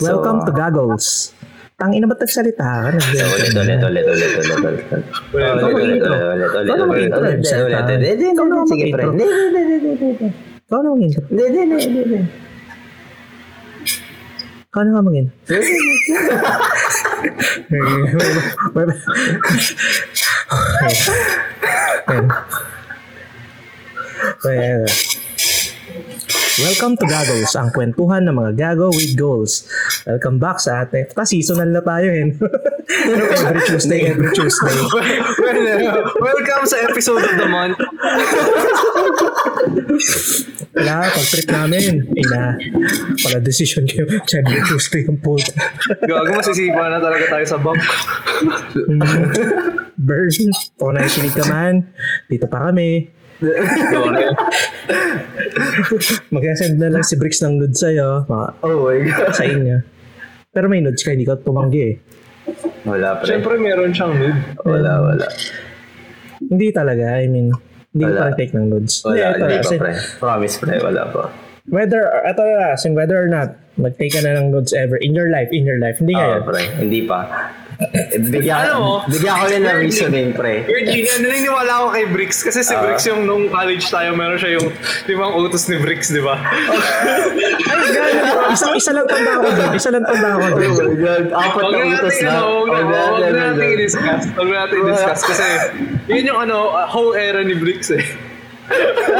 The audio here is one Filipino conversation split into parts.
Welcome to Goggles. Tangina ba't nagsalita ka? So, ulit, ulit, ulit, ulit, ulit, ulit, ulit. Ulit, ulit, ulit, ulit, ulit, ulit, ulit, sige, pre. Hindi, hindi, hindi, hindi. Ikaw na mag-intro. Hindi, hindi, hindi, hindi. Ikaw na nga mag-intro. Well, Welcome to Gaggles, ang kwentuhan ng mga gago with goals. Welcome back sa atin. Ta seasonal na tayo eh. every Tuesday, every Tuesday. well, welcome sa episode of the month. Wala, pag-trip namin. Ina, pala decision kayo. Every Tuesday yung po. Gago, masisipa na talaga tayo sa bank. Burn. Kung nakikinig ka man, dito pa kami. Mag-send na lang si Bricks ng nudes sa'yo. Mga, Oh my God. sa inyo. Pero may nudes ka, hindi ka tumanggi eh. Wala, pre. Siyempre, meron siyang nude. Wala, wala. Hindi talaga, I mean, hindi ko Wala. pa take ng nudes. Wala, ito, hindi pa, pre. Promise, pre. Wala pa. Whether, ito na, as in whether or not, mag-take ka na ng nudes ever in your life, in your life. Hindi Oo, ngayon. pre. Hindi pa. Bigyan, Ano bigyan ko rin ng reasoning, pre. Virginia, naniniwala ako kay Bricks kasi si Ah. Bricks yung nung college tayo, meron siya yung limang utos ni Bricks, di ba? Ay, gano'n. isa, isa lang tanda ako doon. Isa lang tanda ako Oh doon. my God. Apat na utos na. ano, huwag na- Huwag huwag na natin natin. i-discuss. Huwag na natin i-discuss kasi yun yung ano, uh, whole era ni Bricks eh.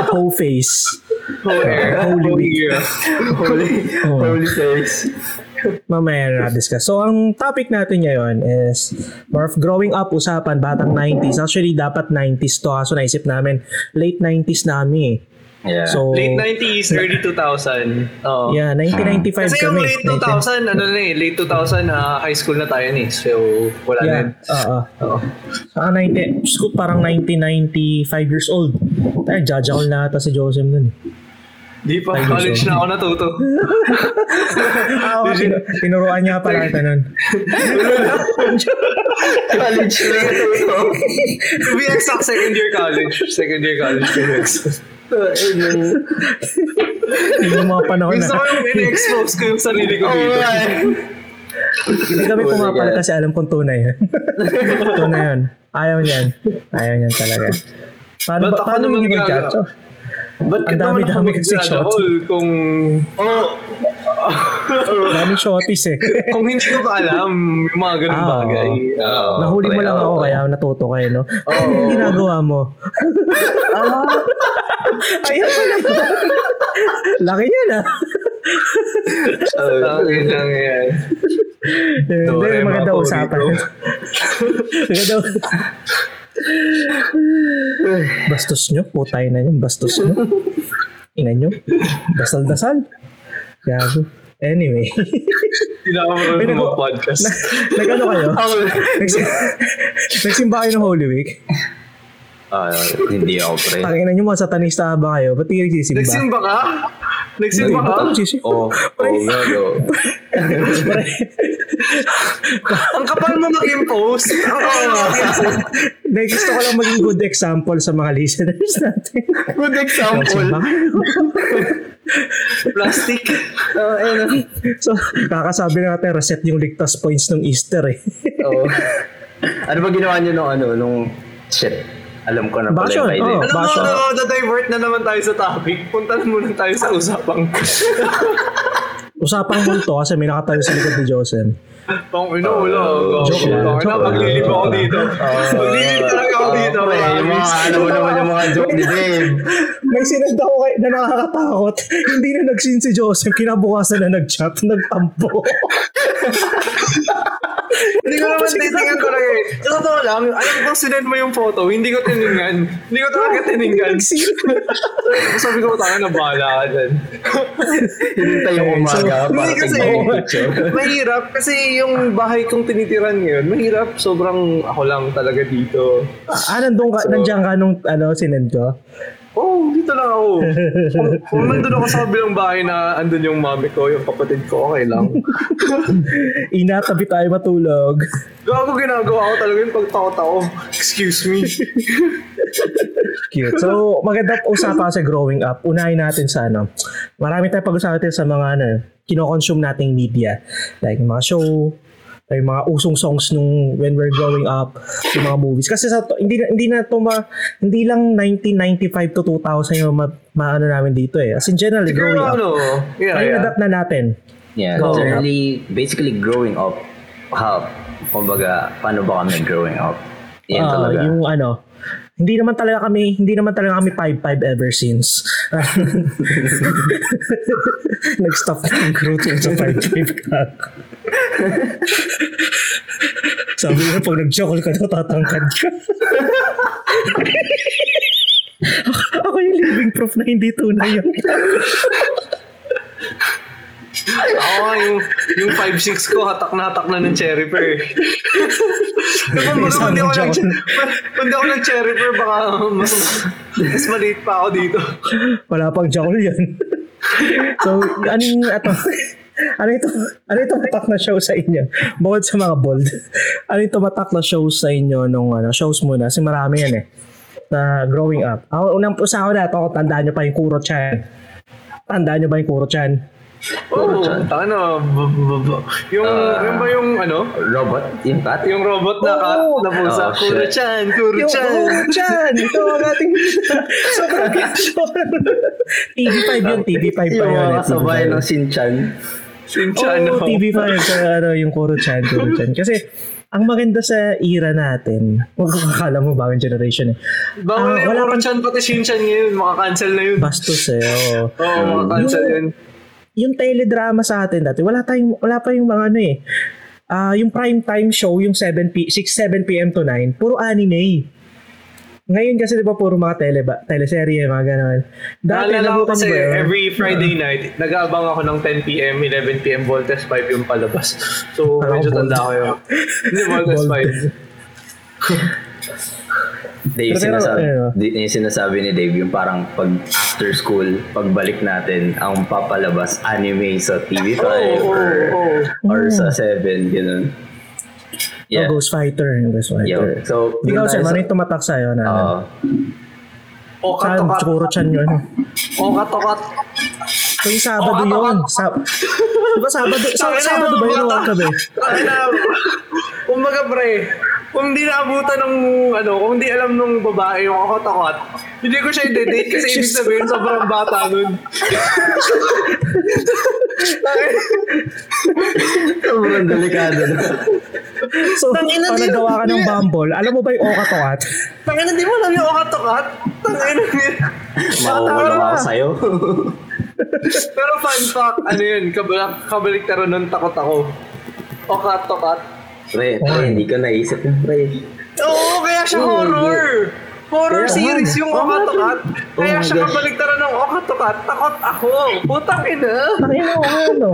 Whole face. Whole era. Holy Whole week. Holy, Oh. holy face. Mamaya na discuss. So, ang topic natin ngayon is more of growing up, usapan, batang 90s. Actually, dapat 90s to. Kaso naisip namin, late 90s na kami. eh. Yeah. So, Late 90s, early 2000. Oo. yeah, 1995 Kasi kami. yung late 2000, ano na eh, late 2000, ah, high school na tayo ni. So, wala na Yeah, yun. oo. Oo. Saka 90, Diyos ko, parang 1995 years old. Judge ako na ata si Joseph nun. Di pa, years college old. na ako natuto. Ah, tin- tinuruan niya pala kita nun. college na ito. to be exact, second year college. Second year college. to be exact. Yung mga panahon Gusto ko na. yung in-expose ko yung sarili ko dito. Hindi kami my pumapal God. kasi alam kong tunay. tunay yun. Ayaw niyan. Ayaw niyan talaga. Paano, Ba't ba, ako paano naman hindi Ba't Ang dami-dami kasi shots. Kung, Daming shorties eh. kung hindi ko pa alam yung mga ganung Ah, bagay. Oo, Nahuli mo lang ako kaya natuto kayo, no? Ano yung ginagawa mo? Ayaw mo lang. Laki niya na. Tangin lang yan. Hindi, maganda usapan. maganda Bastos nyo? Putay na yun. Bastos nyo. Ina nyo. Dasal-dasal. Gago. Anyway. Hindi na ako marunong mag-podcast. Nag-ano kayo? Nagsim- Nagsimba kayo ng Holy Week? Ah, hindi ako, pre. Tangina nyo mga satanista ba kayo? Ba't hindi nagsisimba? Nagsimba ka? Nagsimba ka? Nagsisimba? Oh, oh. Ang kapal mo mag-impose. Ang kapal mo mag-impose. Hindi, gusto ko lang maging good example sa mga listeners natin. Good example. Plastic. Oh, ayun. so, kakasabi na natin, reset yung ligtas points ng Easter eh. Oh. Ano ba ginawa niyo nung ano, nung shit? Alam ko na pala Bastion, yung idea. oh. Alam mo, Basha. ano, na-divert na naman tayo sa topic. Punta na muna tayo sa usapang. Usapang multo kasi may nakatayo sa likod ni Joseph. Pang ino, wala. Joke lang. Joke lang. Maglilib ako dito. Maglilib talaga ako dito. Pre, yung mga ano mo naman yung mga joke ni Dave. May sinend ako kay, na nakakatakot. Hindi na nagsin si Joseph. Kinabukasan na nag-chat, nagtampo. Hindi ko naman titingnan talaga eh. Sa totoo lang, alam ko sinend mo yung photo, hindi ko tiningnan. Hindi ko talaga tiningnan. Sabi ko, taka na bahala ka dyan. Hinintay yung umaga para tignan yung picture. mahirap kasi yung bahay kong tinitiran ngayon, mahirap. Sobrang ako lang talaga dito. ah, nandun ka, nandiyan ka nung ano, sinend ko? Oh, dito lang ako. kung, kung nandun ako sa kabilang bahay na andun yung mami ko, yung kapatid ko, okay lang. Ina, tabi tayo matulog. Gago ginagawa ko talaga yung pagtakot ako. Excuse me. Cute. So, maganda usapan kasi growing up. Unahin natin sa ano. Marami tayong pag-usapan sa mga ano, kino-consume nating media. Like mga show, like mga usong songs nung when we're growing up, yung mga movies. Kasi sa to, hindi na- hindi na to ma, hindi lang 1995 to 2000 yung ma, maano namin dito eh. As in general, growing Pero up. ano, yeah, Ay, yeah. adapt na natin. Yeah, Growing generally, basically growing up, how, kumbaga, paano ba kami growing up? Yan Ah, talaga. yung ano, hindi naman talaga kami, hindi naman talaga kami 5-5 ever since. Nag-stop na yung growth sa 5-5 ka. Sabi mo, pag nag-joke ka daw, tatangkad ka. Ako yung living proof na hindi tunay yun. Ako nga yung, yung 5'6 ko, hatak na hatak na ng cherry pear. Kung hindi ako joke. kung ako nag cherry pear, baka mas, mas maliit pa ako dito. Wala pang jowl yan. so, anong, ato, ano ito, ano ito matak na show sa inyo? Bukod sa mga bold. Ano ito matak na show sa inyo nung ano, shows muna? Kasi marami yan eh. Na growing up. Ako, unang usa ko na ito, tandaan nyo pa yung Kuro Chan. Tandaan nyo ba yung Kuro Chan? Oo, oh, ano, b- b- b- yung, Ah. yung ba yung, ano, Robot? Yung cat? yung robot na cat Oo. na pusa, Oh. Kuro-chan, Yung Kuro-chan. Kuro Chan! Ito ang ating sobrang cute show. TV5 yun, TV5 pa Yung yun. mga eh, kasabay TV5. ng Shinchan. Sinchan, Oo, no? TV5 sa ano, yung Kuro-chan, Kuro-chan. Kasi, ang maganda sa era natin, makakala mo bagong generation eh. Bawal yung wala pang Kuro-chan pati Shinchan ngayon, makakancel na yun. bastos eh. Oo. Oo, makakancel Yung- yun. Yung teledrama sa atin dati, wala tayong wala pa yung mga ano eh. Ah, yung prime time show, yung 7 p 6 7 PM to 9, puro anime. Ngayon kasi 'di ba puro mga tele teleserye, mga ganun. Dati Naalala ko kasi ba every Friday night, nag-aabang ako ng 10pm, 11pm, Voltes 5 yung palabas. So, Parang medyo tanda ko yun. Hindi, Voltes. 5. Yung, Pero, sinasabi, di, yung sinasabi ni Dave, yung parang pag after school, pagbalik natin, ang papalabas anime sa TV5 Oo, or, oo, or Mm. sa 7, ganun. Yeah. Yeah. Oh, Ghost Fighter, yung Ghost Fighter. Yo. So, Ikaw dun sa tayo ano yung tumatak sa'yo na? Oo. Okat, Saan? okat. Siguro chan yun. Okat, okat. So, yung Sabado Oh, yun. ato- Sa, di ba Sabado? Sa, Sabado ba yun o na, kumbaga pre, kung di naabutan ng, ano, kung di alam nung babae yung okot-okot, hindi ko siya i-date kasi ibig sabihin sobrang bata nun. Sobrang delikado na. So, Tangina, pag nagawa ka ng Bumble, alam mo ba yung okat-okat? Tangina, di mo alam yung okot-okot? Tangina, Mawawala ako sa'yo. Pero fun fact, ano yun, kabalik, kabaliktaran nun takot ako. Okat-okat. Pre, pre, hindi ka naisip yun, pre. Oo, kaya siya Oo, horror. Horror Kaya series yung nga, Okatokat. Oh Kaya siya gosh. kabaliktaran ng Okatokat. Takot ako. Putang ina. Nakina ko ano.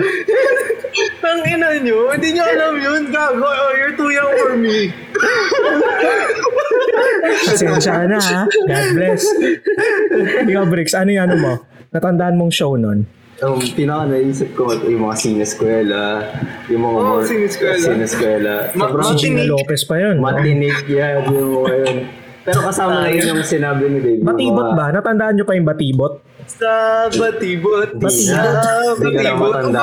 Tang ina nyo. Hindi nyo alam yun. Gago. Oh, you're too young for me. Pasensya ka na ha. God bless. Ikaw, Bricks, ano yung ano mo? Natandaan mong show nun? Ang pinaka naisip ko, yung mga sineskwela, yung mga more- sineskwela. sineskwela. Ma- Sobrang Si Gina Matinik. Lopez pa yun. no? matinik yan, yung mga yun. Pero kasama na rin yung sinabi ni Dave. Batibot mga- ba? Natandaan nyo pa yung batibot? Sa batibot. Di Sa batibot. yan. matanda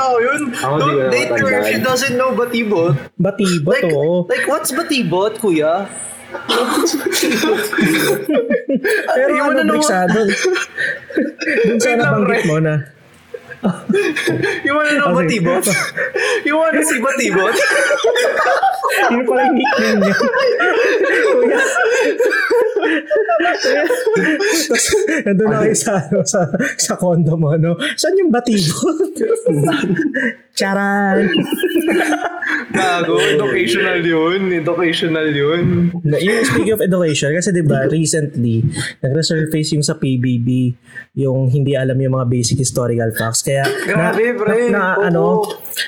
ko yun. Ako, di Don't date her if she doesn't know batibot. Batibot, Like, oo. like what's batibot, kuya? Pero you ano, wanna know Bricks, what- ha? Dun, dun sa Wait lang, nabanggit pre. mo na. You wanna know Okay. batibot? you wanna see batibot? Yun pala yung nickname niya. Kuya. Tapos, nandun na kayo sa, ano, sa, sa condo mo, no? Saan yung batibot? Charan! Gago, educational yun. Educational yun. Na, yung speaking of education, kasi di ba recently, nag-resurface yung sa PBB, yung hindi alam yung mga basic historical facts. Kaya, Grabe, pre. na, Oo. ano,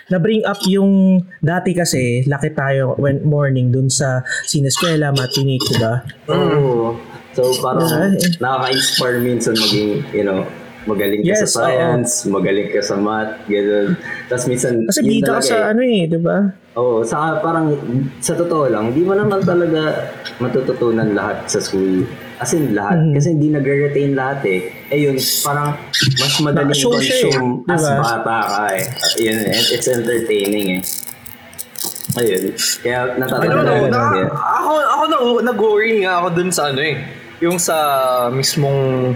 na-bring up yung, dati kasi, laki tayo when morning dun sa sineskwela, matinik, di ba? Oo. So parang Yeah, eh. nakaka-inspire minsan maging, you know, magaling ka Yes, sa science, magaling ka sa math, gano'n. Tapos minsan, Kasi bida ka sa eh. ano eh, di ba? Oo, sa parang sa totoo lang, di mo naman talaga matututunan lahat sa school. As in lahat. Mhm. Kasi hindi nagre-retain lahat eh. Eh yun, parang mas madaling consume as ba? bata ka eh. Yun, it's entertaining eh. Ayun. Kaya natatanda ko Na, na ako, ako na, nag-worry nga ako dun sa ano eh. Yung sa mismong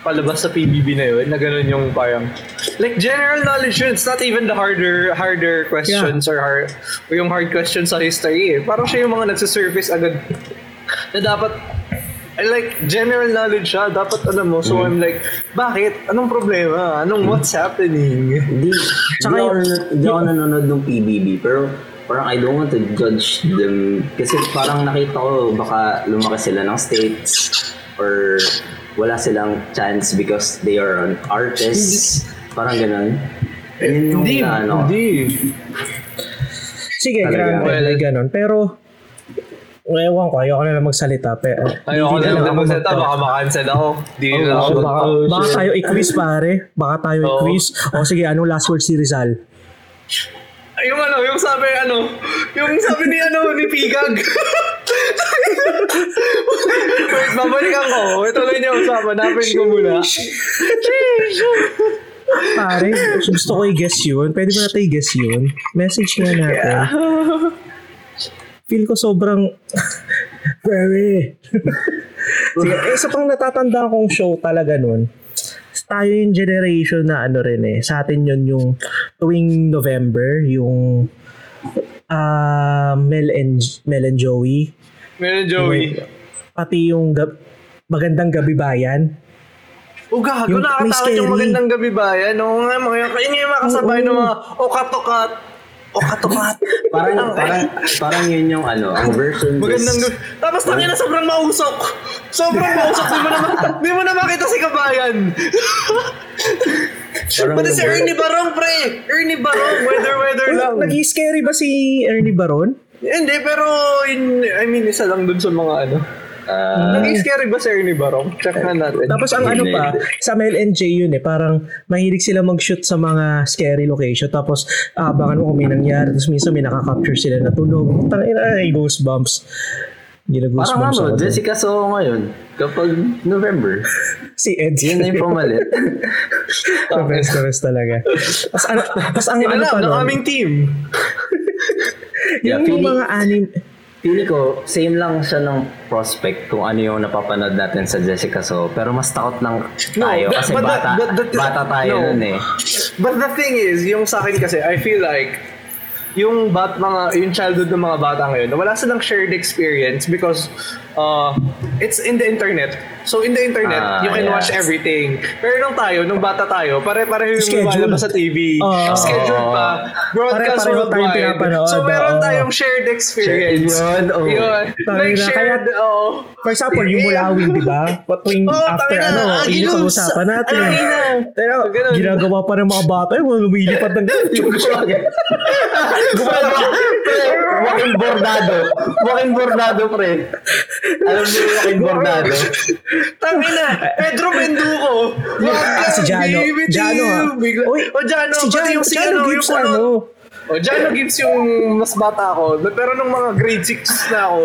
palabas sa PBB na yun, na ganun yung parang, like general knowledge yun, it's not even the harder harder questions or hard, yung hard questions sa history eh. Parang siya yung mga nagsisurface agad na dapat, like, general knowledge siya, dapat alam mo. So I'm like, bakit? Anong problema? Anong what's happening? Hindi, Tsaka hindi ako, hindi ako nanonood ng PBB, pero parang I don't want to judge them kasi parang nakita ko baka lumaki sila ng states or wala silang chance because they are an artist. Parang ganun. Yun yung Hindi, na, ano. hindi. Sige, Talaga. grabe, may ganun. Pero, ewan ko, ayoko na lang magsalita. Pero, Ayoko na lang magsalita, baka makancel ako. Di na ako. Oh, baka, baka tayo i-quiz pare. Baka tayo Oo. i-quiz. O sige, anong last word si Rizal? Yung ano, yung sabi ano, yung sabi ni ano, ni Pigag. Wait, babalikan ko. Ituloy niya usapan. Napin ko muna. Pare, gusto ko i-guess yun. Pwede ba natin i-guess yun? Message nga natin. Feel ko sobrang... Very. Sige, eh, isa pang natatanda kong show talaga nun. Tayo yung generation na ano rin eh. Sa atin yun yung tuwing November, yung ah Mel and Mel and Joey. Meron Joey. Pati yung gab- magandang gabi bayan. Oh, gago, Yung nakatakot yung magandang gabi ba? Yan, oo nga, mga, kayo yung makasabay ng mga okatokat. Okatokat. Parang, parang, parang yun yung ano, ang version Magandang is. Tapos tangin na sobrang mausok. Sobrang mausok. Di mo na, di mo na makita si kabayan. Pati si Ernie Barong, pre. Ernie Barong. Weather, weather lang. Nag-scary ba si Ernie Baron? Hindi, pero in, I mean, isa lang dun sa mga ano. Ah, Nag-scary ba si Ernie Barong? Check na natin. Tapos ang ano pa, sa Mel and J yun eh, parang mahilig sila mag-shoot sa mga scary location. Tapos abangan mo kung may nangyari. Tapos minsan may nakaka-capture sila na tunog. Tangin ay, goosebumps. Hindi na parang ano. Jessica Soho ngayon, kapag November, Si Ed. yun na yung pamalit. The best, the best talaga. Tapos ano, tapos ang ano pa nun, aming team. Yeah, yung feeling- mga anim, Pili ko, same lang siya ng prospect kung ano yung napapanood natin sa Jessica So. Pero mas takot lang tayo but- kasi but the- bata, but the- bata tayo no. nun eh. But the thing is, yung sa akin kasi, I feel like, yung bat mga yung childhood ng mga bata ngayon wala silang shared experience because uh, it's in the internet so in the internet Ah, you can yeah. watch everything pero nung tayo nung bata tayo pare-pareho yung Schedule. lumalabas sa TV Oo. scheduled pa broadcast Pare-pareho tayong worldwide pinapanood, so meron tayong shared experience Shared yun, oo. yun like shared kaya- oo For example, yung mulawin, di ba? Tuwing Oh, after ano, ah, yun yung pag-usapan natin. Ay. Pero Ganun. ginagawa pa ng mga bata, yung mga lumilipad ng pre, walking bordado. Walking bordado, pre. Alam mo yung walking bordado? Tangina, Pedro Benduco. Ah, si Jano. Jano, ha? Bigla. Uy, o Jano, si Jano, yung si Jano ano, Gibbs, yung kulot. ano? O Jano Gibbs yung mas bata ako. Pero nung mga grade 6 na ako,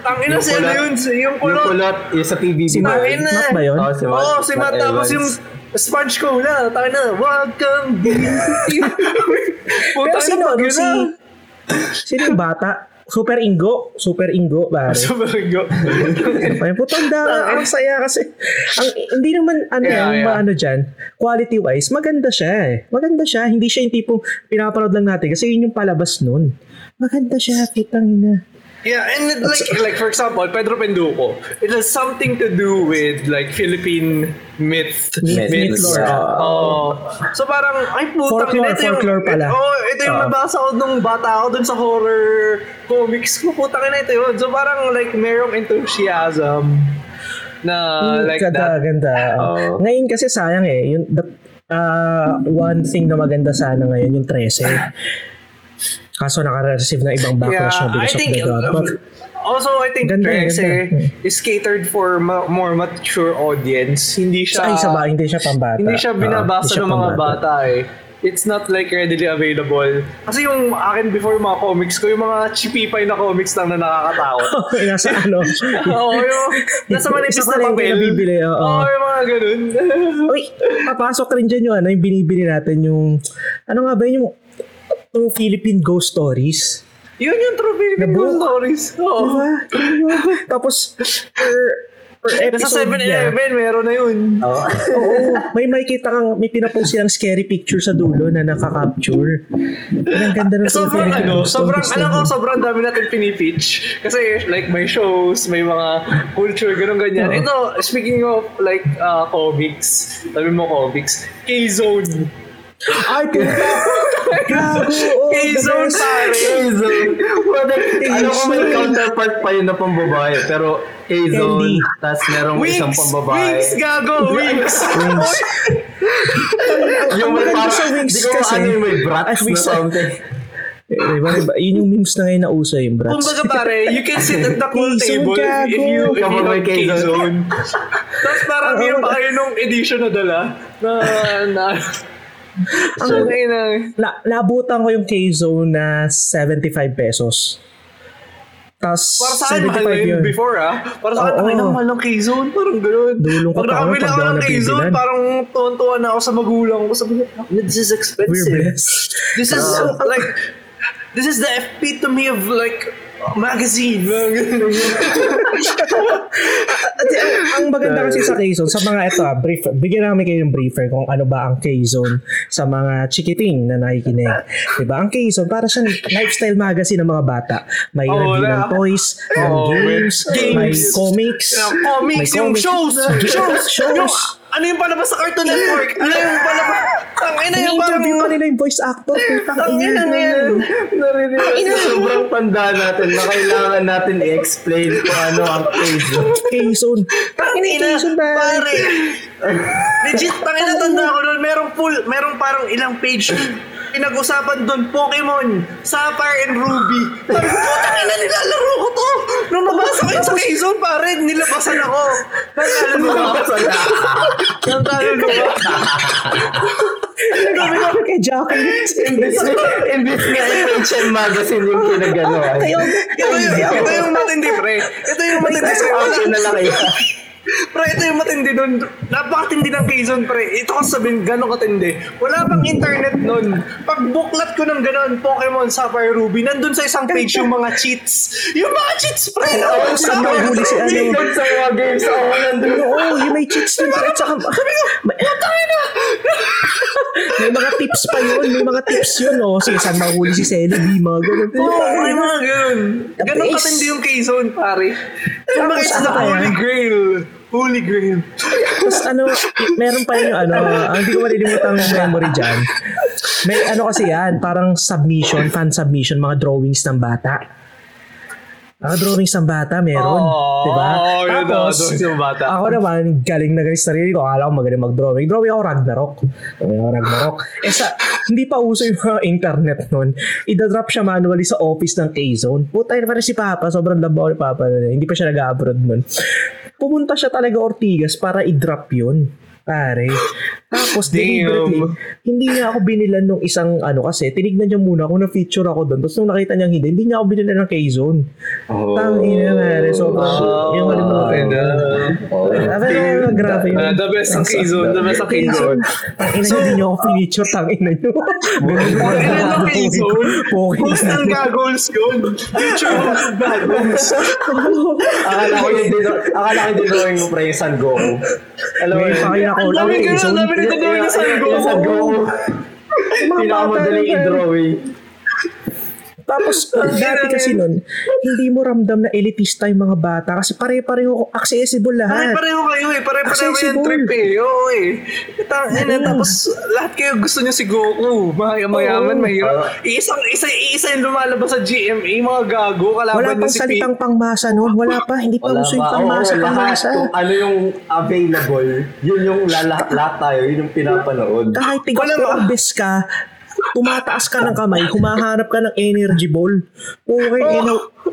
tangina si ano kulot. yun, yung Yung kulot. kulot, yung sa PBB. Si Matt. Matt ba yun? Oo, si Matt. Oo, si Matt. Tapos yung sponge ko na, tangina, welcome. Pero Puta sino, na, ano, si... Sino yung bata? Super Ingo. Super Ingo, pare. Super go. Ay, putang da, ang saya kasi. Ang, hindi naman, ano Yeah, yeah. ano dyan, quality-wise, maganda siya eh. Maganda siya. Hindi siya yung tipong pinapanood lang natin kasi yun yung palabas nun. Maganda siya, putang ina. Yeah, and like like for example, Pedro Penduko, it has something to do with like Philippine myth. Myth, myth lore. Oh. so parang ay putang Folklore, ito yung folklore pala. Oh, ito yung Oo. nabasa ko nung bata ako dun sa horror comics ko. Putang ina ito yun. So parang like merong enthusiasm na Mm, like ganda, that. ganda. Oo. Ngayon kasi sayang eh. Yung, the, ah, one thing na maganda sana ngayon, yung 13. Kaso naka-receive ng ibang backlash Yeah, na because I think of the God. But, Also, I think Ganda, Trece ganda. is catered for ma- more mature audience. Hindi siya... Ay, sa ba, hindi siya pambata. Hindi siya binabasa hindi siya ng mga bata eh. It's not like readily available. Kasi yung akin before yung mga comics ko, yung mga chipipay na comics lang na nakakatakot. nasa ano. Oo, yung nasa manipis Sa na papel. nabibili, oo. Oo, yung mga ganun. Uy, papasok rin dyan yung ano, yung binibili natin yung, ano nga ba yun, yung True Philippine Ghost Stories. Yun yung true Philippine. Ghost Stories. Oo. Diba? Tapos, per, per Nasa episode niya, 7-Eleven, meron na yun. Oo. oo, may makikita kang, may pinapost silang scary picture sa dulo na nakaka-capture. Ang ganda ng sobrang ano, sobrang, alam ko, sobrang dami natin pinipitch. Kasi like may shows, may mga culture, ganun ganyan. Ito, speaking of like uh, comics, sabi mo comics, K-Zone. Ay! Gago! Best. pare. K-Zone. What a- Alam ko may counterpart pa yun na pambabae, pero Candy. tas merong isang Wings! pambabae. Wings, gago! Wings! Wings. Yung may parang, di ko ano yung may brats na Wings. something. Eh, diba, diba? Yun yung memes na ngayon na uso yung brats. Kumbaga pare, you can sit at the pool table if you, if you know K-Zone. K-Zone. Tapos parang yun pa kayo nung edition na dala na, na, ang ina. na, naabutan ko yung K-Zone na 75 pesos. Tapos, Para sa akin, mahal na 75 yun before ah. Para sa akin, ang ina, mahal ng K-Zone. Parang gano'n. Dulong ko Pag pa ako nakabila pag ako ng K-Zone, nabibilan. parang tuwan-tuwa na ako sa magulang ko. Sabi ko, this is We're expensive. blessed. This is Ah. like, this is the epitome of like, magazine. At ang, ang maganda kasi sa K-Zone, sa mga ito, ah, brief, bigyan namin kayo ng briefer kung ano ba ang K-Zone sa mga chikiting na nakikinig. Diba? Ang K-Zone, para siyang lifestyle magazine ng mga bata. May Oo, review ng toys, ng Oo, games, games. may comics, Yung comics, may yung comics. shows, shows, Shows. Ano yung palabas sa Cartoon Network? Ano yung palabas? Ang ina yung parang... Ini-interview pa nila yung voice actor. Ang ina na yan. Kasi sobrang tanda natin na kailangan natin i-explain kung ano ang K-Zone. K-Zone. Ang ina? Pare. Legit, tangin na tanda ko doon. Merong full, merong parang ilang page pinag-usapan doon, Pokemon, Sapphire and Ruby. Sabi ko, putang ina, nilalaro ko to. Nung nabasa ko yun sa K-Zone, pare, nilabasan ako. Nagkala mo ba? Nagkala mo ba? Sabi ko kay Jackie. Imbis imbis nga Magazine yung pinagano. Ito yung, ito yung matindi, pre. Ito yung matindi. Na lang kaya. Pre, ito yung matindi doon. Napakatindi ng Quezon, pre. Ito ko sabihin, gano'ng katindi. Wala pang internet noon. Pag buklat ko ng gano'n, Pokemon, Sapphire, Ruby, nandun sa isang page yung mga cheats. Yung mga cheats, pre. na Oo, saan mahuli si ano? Tingnan sa mga games ako nandun. Oo, yung may cheats din. At saka, may, may mga tips pa yun. May mga tips yun. Oh. Sige, saan mahuli si Celebi? Mga ganun. Oo, oh, may mga ganun. Ganun katindi yung Quezon, pare. Ano the kaya? Holy Grail. Holy Grail. Tapos ano, meron pa yung ano, ang hindi ko malilimutan ng memory dyan. May ano kasi yan, parang submission, fan submission, mga drawings ng bata. Mga drawings ng bata, meron. Oo, diba? oo, yun, Tapos, ng bata. ako naman, galing na galing sa sarili ko. Akala ko magaling mag-drawing. Drawing ako Ragnarok. Drawing ako Ragnarok. Eh sa, hindi pa uso yung mga internet nun. Ida-drop siya manually sa office ng K-Zone. Puta, yun parang si Papa. Sobrang labaw ni Papa. nun eh. Hindi pa siya nag-abroad nun. Pumunta siya talaga Ortigas para i-drop yun. Pare. Tapos, deliberately, hindi niya ako binilan nung isang ano kasi, tinignan niya muna kung na-feature ako doon. Tapos nung nakita niya hindi, hindi niya ako binilan ng K-Zone. Oh. Tangina, pare. Sobrang, yung malimutan. Ah, pero grabe yun. Ah, the best ang Quezon. The best ang Quezon. Tangina so, hindi niyo ako feature, tangina niyo. Ang ina ng. Okay. Host ng gagols yun. Host ng gagols. Akala ko yung dino, akala ko yung drawing mo pre yung San Goku. Alam mo yun? Pakina ko. Ang dami so, ang dami nito gawin na sa Yung San Goku. Pinakamadaling i-drawing. Tapos, dati kasi nun, hindi mo ramdam na elitista yung mga bata kasi pare-pareho accessible lahat. Pare-pareho kayo eh. Pare-pareho yung trip eh. Oo eh. Tang- ina, Tapos lahat kayo gusto nyo si Goku. Mayaman, Oo. mahirap. Isang, isa, isa yung lumalabas sa GMA. Mga gago. Kalaban Wala pang si salitang pangmasa nun. Wala pa. Hindi pa uso yung pa. pangmasa, Oo, lahat. pangmasa. Kung ano yung available, yun yung lahat, tayo, yun yung pinapanood. Kahit tigas Wala ko ba? ang bes ka, tumataas ka ng kamay, humahanap ka ng energy ball. Okay,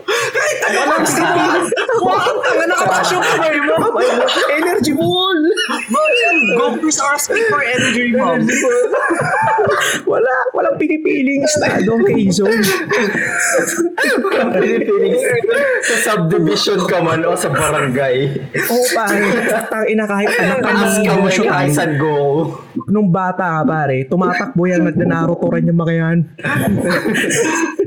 eh, na, Walang steam. Wow, ang nakataas yung kamay mo. Energy ball! Goku's asking for energy, mom. Wala, walang pinipiling estado ang K-Zone. Pinipiling sa subdivision ka man o sa barangay. Oo, pare. Tang ina kahit anak ka Ask ka ng mo yung Isan go. nung bata ka, pare, tumatakbo yan, nagnanaruto rin yung mga yan.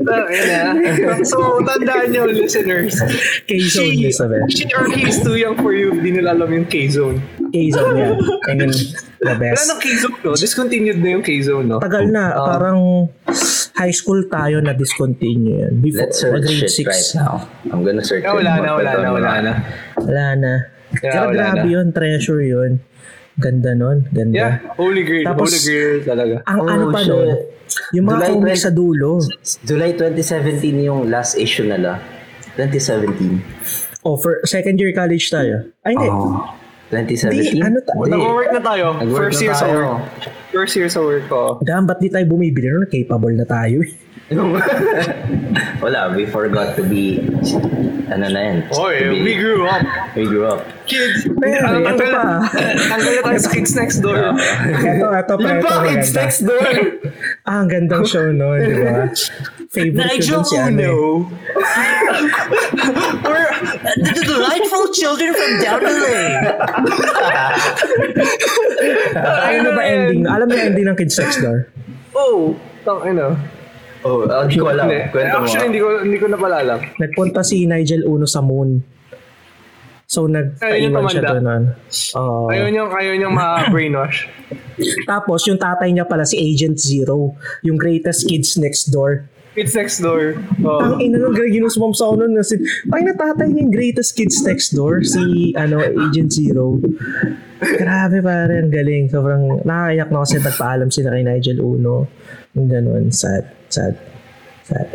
So, tandaan nyo, listeners. K-Zone, She, Elizabeth. she or he is too young for you. Hindi nila alam yung K-Zone. K-Zone yan. I mean, the Wala best. nang K-Zone, no? Discontinued na yung K-Zone, no? Tagal na, Ah. parang high school tayo na discontinue yan. Before, Let's search grade it 6. right now. I'm gonna search Ah, it. wala na, wala na, wala na. Wala na. Yeah, Pero wala grabe na. yun, treasure yun. Ganda nun, ganda. Yeah, holy grail, Tapos, holy grail talaga. Ang Oh, ano pa shit. nun, yung mga July comics 20 sa dulo. July 2017 yung last issue nila. 2017. Oh, for second year college tayo. Ay, hindi. Oh. Hindi, 2017? ano ta-. Nag-work na tayo. Nag-work First na year sa tayo. work. First year sa work ko. Damn, ba't di tayo bumibili nun? Capable na tayo. eh. Wala, we forgot to be, ano na yan? Oy, be- we grew up. we grew up. Kids. Pero, Ano, ito tanggal, pa. tanggal na tayo sa kids next door. Ito, ito pa, Yung ito package maganda. next door! Ah, ang gandang show nun, di ba? Favorite ko Nigel eh. Uno. We're the delightful children from down the lane. Ano ba ending? Alam niyo ending ng Kids Next Door? Oh, tang ina. Oh, ah, hindi ko alam. Hindi. Kwento mo. Actually, hindi ko hindi ko na pala alam. Nagpunta si Nigel Uno sa moon. So, nagpaiwan siya doon. ano. Oo. Ayaw niyang, ayaw niyang ma-brainwash. Tapos, yung tatay niya pala si Agent Zero. Yung greatest kids next door. Kids next door. Oh. Ang ina nung Greginus Mom sa nun. Kasi, ay natatay niya yung greatest kids next door. Si, ano, Agent Zero. Grabe pare, ang galing. Sobrang nakakayak na kasi nagpaalam sila kay Nigel Uno. Yung ganun. Sad. Sad. Sad.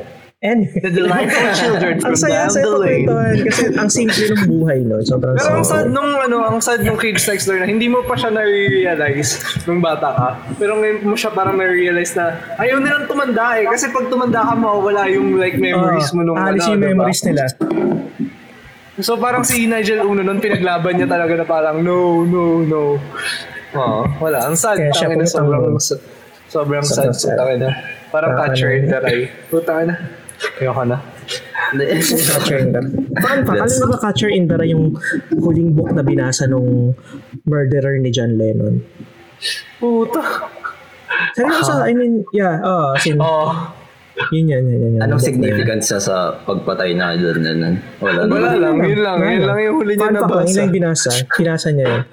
Anyway. The delightful children ang from saya down the lane. kasi ang simple ng buhay no sobrang Pero ang sad nung ano, ang sad nung kids next door na hindi mo pa siya na-realize nung bata ka. Pero ngayon mo siya parang na-realize na ayaw nilang tumanda eh. Kasi pag tumanda ka, mawawala yung like memories mo nung alis ano, yung diba? memories nila So parang si Nigel Uno nun pinaglaban niya talaga na parang no, no, no. Oo, wala. Ang sad. Kaya siya pumunta sobrang, sobrang sad. Sad. Tangina. Parang Parang catcher in the rye. Puta na. Ayoko na. Catcher in the Fun fact, alam mo ba Catcher in the Rye yung huling book na binasa nung murderer ni John Lennon? Puta. Seryoso, I mean, yeah, oh, as in, Oh. Yun yan, yun yan. yun. Anong na significance sa sa pagpatay na doon? Ano? Wala. Wala lang, yun lang. Yun lang yung huli niya Fun fact yun nabasa. lang yung binasa. Binasa niya yun.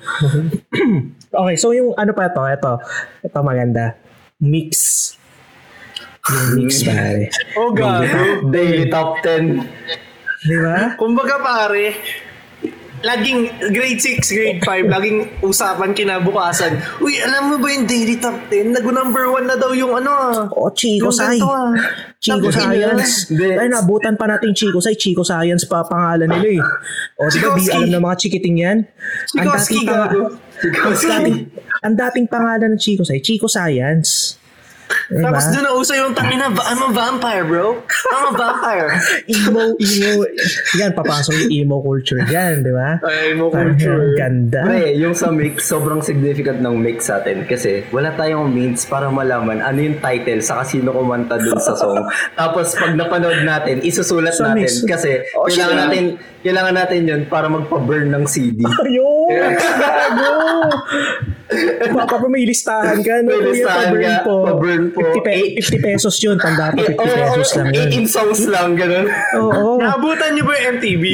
okay, so yung ano pa ito, ito, ito maganda. Mix. Yung mix, pare. Oh, gago. Daily top 10. Di ba? Kumbaga pare, laging grade 6, grade 5, laging usapan kinabukasan. Uy, alam mo ba yung daily top 10? Nag-number 1 na daw yung ano ah. O, Chico Yung Sai. ganito, ah. Chico Science. Ay, nabutan pa natin Chico Sai. Chico Science pa pangalan nila eh. O, di ba, di alam ng mga chikiting yan? Ang Chikoski, dating, pang- ang dating, ang dating pangalan ng Chico Sai, Chico Science. Diba? Tapos doon na uso yung tangina, ba- I'm a vampire, bro. I'm a vampire. emo, emo. Yan, papasok yung emo culture dyan, di ba? Ay, mo Parang culture. ganda. Pre, yung sa mix, sobrang significant ng mix sa atin kasi wala tayong means para malaman ano yung title sa sino kumanta dun sa song. Tapos pag napanood natin, isusulat Sa natin mix. kasi Oh, kailangan shit. natin kailangan natin yun para magpa-burn ng CD. Ayun! Gago! Papa pa may listahan ka. No? May listahan ka, pa-burn po. 50, pe- 50 pesos yun. Tanda pa 50 Oo, pesos lang yun. 18 songs lang, ganun. Oo. Naabutan niyo ba yung MTV?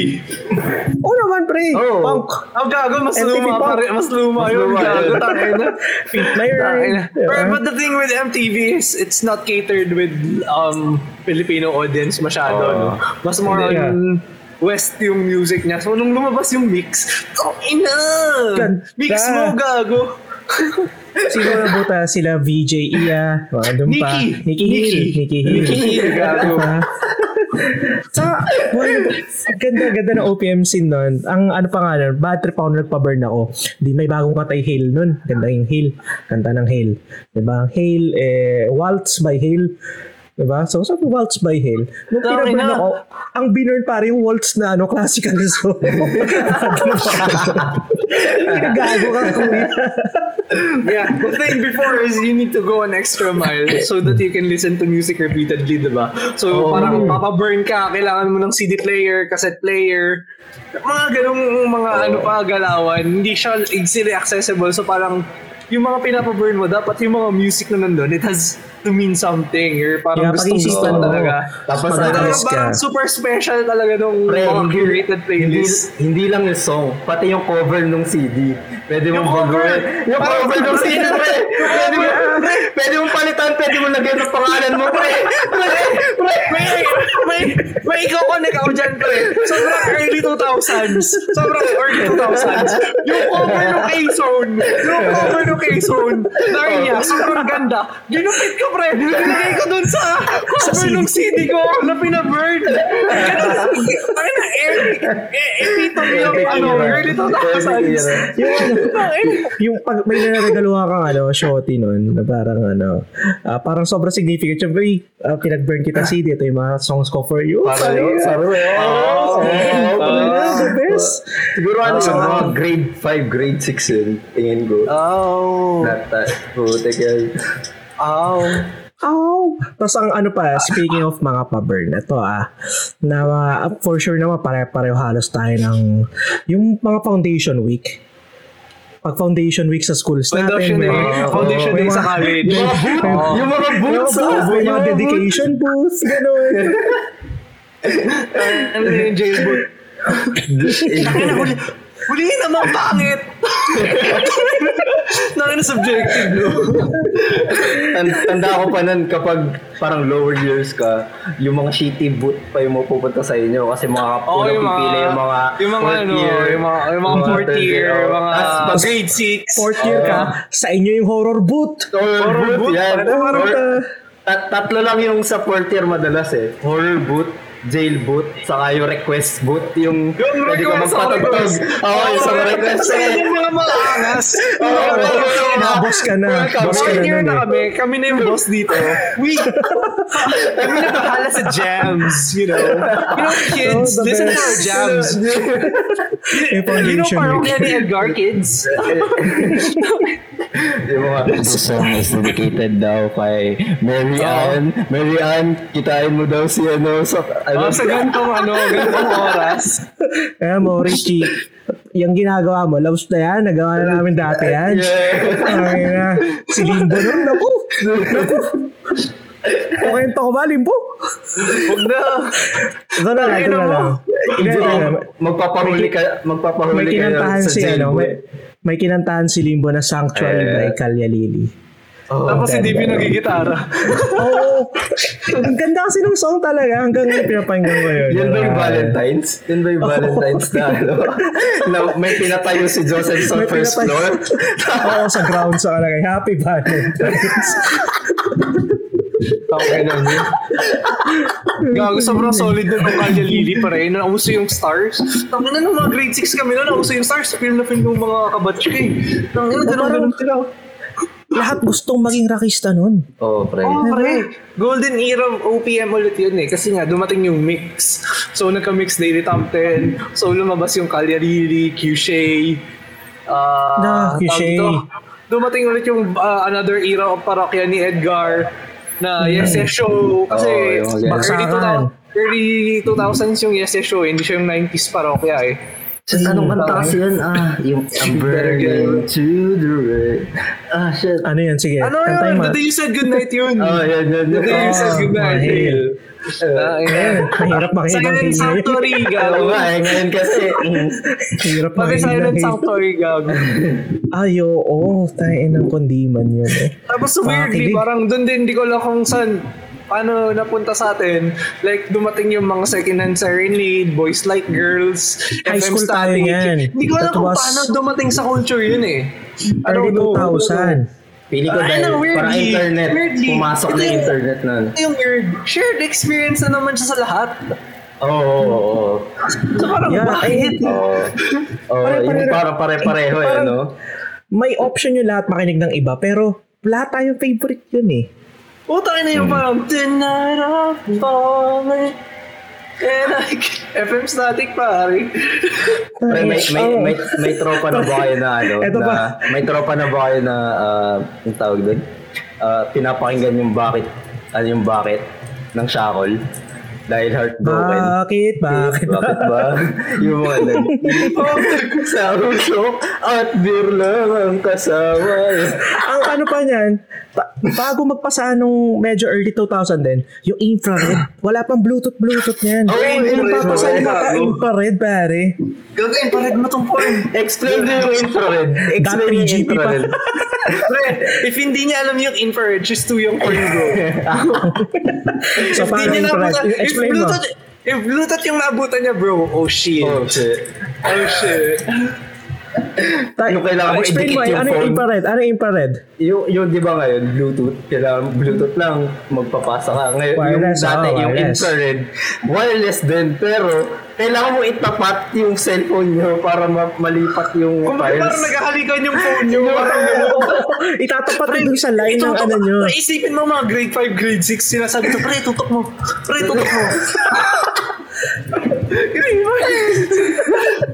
Oo naman, pre. Oo. Punk. Ang gago, mas MTV luma pa. pa rin. Mas luma Mas yun. luma Gago. Tangina. Diba? But, but the thing with MTV is it's not catered with um Filipino audience masyado. Oo. no? Mas more on West yung music niya. So, nung lumabas yung mix, ina! Ganda. Mix mo, gago. Sino na buta sila? VJ Iya. O, andun pa. Nikki. Nikki Hill. Nikki. Hill. Nikki Hill, gago. Sa, well, ganda-ganda ng OPM scene nun. Ang ano pa nga nun, bad trip ako nagpa-burn ako. Di may bagong kanta yung Hail nun. Ganda yung Hail. Kanta ng Hail. Diba? Hail, eh, Waltz by Hail. Diba? So, sa Waltz by Hell, nung Tangina. pinaburn ako, ang binurn pare yung waltz na ano, classical song. Gago ka kuya. Yeah, the thing before is you need to go an extra mile so that you can listen to music repeatedly, di ba? So, parang papaburn ka, kailangan mo ng CD player, cassette player, mga ganung mga ano pa, galawan. Hindi siya easily accessible. So, parang yung mga pinapaburn mo, dapat yung mga music na nandun, it has to mean something. Or parang gustong gusto mo. talaga. Tapos madalas ka. Super special talaga nung Pre, mga hindi, curated hindi, playlist. hindi lang yung song, pati yung cover ng CD. Pwede mong Yung cover! baguhin. Yung cover ng CD, pre! Pwede mo, pre! Pwede mong palitan, pwede mo lagyan ng pangalan mo, pre! Pre! Pre! may, may, may ikaw connect ako dyan, pre. Sobrang early 2000s. Sobrang early 2000s. Yung cover ng K-Zone. Yung cover ng K-Zone. Narnia, sobrang ganda. Ginupit ko, pre. Nilagay ko dun sa cover ng CD ko na pinaburn. Ay na, early. Eh, epitome yung Epic ano, era. early Epic 2000s. era. yung ano, yung pag may nanaregaluhan kang ano, shorty nun, na parang ano, ah, parang sobrang significant. Siyempre, uh, pinag-burn kita CD, ito yung mga songs ko for you. Para yun, sabi mo, oh, Ah, the best. Siguro ano yung mga grade 5, grade 6 yun, tingin ko. Oh. That, that, putik yan. Oh. Ow! Tapos ang ano pa, speaking of mga pa-burn, ito ah, na uh, for sure naman pare-pareho halos tayo ng yung mga foundation week. Pag foundation week sa schools Foundation natin, day. may- Foundation day sa mga- college. Yung mga mga, ah, mga yung boots. dedication booths, gano'n. Ano na yung jailboot? Nakina, huli, naman pangit! Nakina subjective, no? Tan- Tanda ko pa nun kapag parang lower years ka, yung mga shitty boot pa yung mapupunta sa inyo kasi mga unang yung mga, pipili yung mga yung mga fourth ano, year, yung mga, yung mga fourth year, oh. mga pag grade 6. Fourth year ka, sa inyo yung horror boot. horror, Horror boot, boot, yan. parang- parang- Horror- tat- tatlo lang yung sa fourth year madalas eh. Horror boot, jail boot, saka yung request boot, yung, Yung pwede ka request, magpatugtog. request. Oo, yung sa request eh. yung mga mga angas. Oo, Na boss ka na. Boss ka na na eh. kami, kami na yung boss dito. We, kami na bahala sa jams, you know. You know, kids, Oh, the listen to our jams. You know, parang yan ni Edgar, kids. yung mga This song is dedicated daw kay Mary Ann. Mary Ann, kitain mo daw si ano sa ano Oh, sa gantong ano, gantong oras. Kaya mo, Richie, yung ginagawa mo, loves na yan, nagawa na namin dati yan. Yeah. Ay na, si Limbo nun, naku. Naku. Okay, ito ko ba, Limbo? Huwag na. Ito na lang, ito na magpapahuli ka, May magpapahuli ka kinantahan sa si, jail ano, boot. may, may kinantahan si Limbo na Sanctuary Eh. by Kalya Lili. Tapos hindi ganda. pinagigitara. Oo. Ang ganda kasi ng song talaga. Hanggang ngayon pinapakinggan ko yun. Yan ba yung Ah, Valentine's? Yan ba yung Valentine's na ano? na may pinatayo si Joseph sa first pinatayo. floor? Oo, sa ground sa kalagay. Happy Valentine's. Okay na yun. Gago, sobrang solid na kung Kalya Lili pa rin. Nauso yung stars. Tangin na ng mga grade 6 kami na, nauso yung stars. Film na film ng mga kabatch ko eh. Tangin na, ganun ganun sila. Lahat gustong maging rakista nun. Oo, oh, pre. Oo, pre. Golden era of OPM ulit yun eh. Kasi nga, dumating yung mix. So, nagka-mix Daily Top 10. So, lumabas yung Cagliari, Q-Shay. Uh, Na, Q-Shay. Dumating ulit yung uh, another era of parokya ni Edgar na Yes Yes Show. Kasi Oo, yung early, Baksakan. 2000, early 2000s yung Yes Yes Show. Hindi siya yung 90s parokya eh. Shit, anong kanta kasi yun? Ah, yung I'm burning to the red. Ah, shit. Ano yan? Sige. Ano yun? The day you said goodnight yun. Oh, yan, yan. The day you said Oh, goodnight. mahil. Ah, yeah. Mahirap makinig Sa ng ngayon, Disney. Sanctuary, gago. nga, eh, ngayon kasi. Hirap Pati makinig silent ng Sanctuary, gago. Ay, oo. Tayo ng kondiman yun eh. Tapos weirdly, parang doon din, hindi ko alam kung saan paano napunta sa atin. Like, dumating yung mga second-hand serenade, boys like girls, High FM school tayo static. yan. Hindi ko alam kung was paano dumating sa culture yun eh. I don't Early know. 2000. Pili ko Ay, dahil no, weirdly, parang internet. weirdly. Pumasok na internet na. Ito yung weird. Shared experience na naman siya sa lahat. Oo, oo, oo. So parang, Yeah, bakit? Oo. Oo, Pare-pare- yung parang pare-pareho eh, no? May option yung lahat makinig ng iba, pero lahat tayong favorite yun eh. Utang na yung parang, Tonight I'm falling. And I FM static pare. Pre, may, may, Oo. may, may tropa na ba kayo na ano? Eto na. May tropa na ba kayo na, uh, yung tawag doon? Ah, pinapakinggan yung bakit, ano yung bakit ng Shackle? Dahil heartbroken. Bakit? Bakit? Bakit ba? yung mga nag sa usok at beer lang ang kasama. ang ano pa niyan, pa- bago magpasa nung medyo early 2000 din, yung infrared, wala pang Bluetooth, Bluetooth niyan. Oh, yung infrared, papasa oh, yung gago. infrared, pare. Gagawin pa rin mo tong porn. Explain mo yung infrared. Explain yung 3GP pa. infrared. Pre, if hindi niya alam yung infrared, she's too young for you, bro. So, if paano hindi niya infrared? nabutan, if Explain mo. Bluetooth, if Bluetooth yung nabutan niya, bro, oh shit. Oh, shit. Oh shit. Yung kailangan mo explain mo, idikit yung ano yung phone. infrared? Ano yung infrared? Yung, yung di ba ngayon, Bluetooth, kailangan Bluetooth lang, magpapasa ka. Ngayon, Wireless, yung dati, oh, yung infrared, wireless din, pero kailangan mo itapat yung cellphone nyo para ma- malipat yung Kung files. parang naghahalikan yung phone niyo, parang gano'n. Itatapat mo dun sa line ng ano nyo. Isipin mo mga grade 5, grade 6, sinasabi ko, pre, tutok mo. Pre, tutok mo.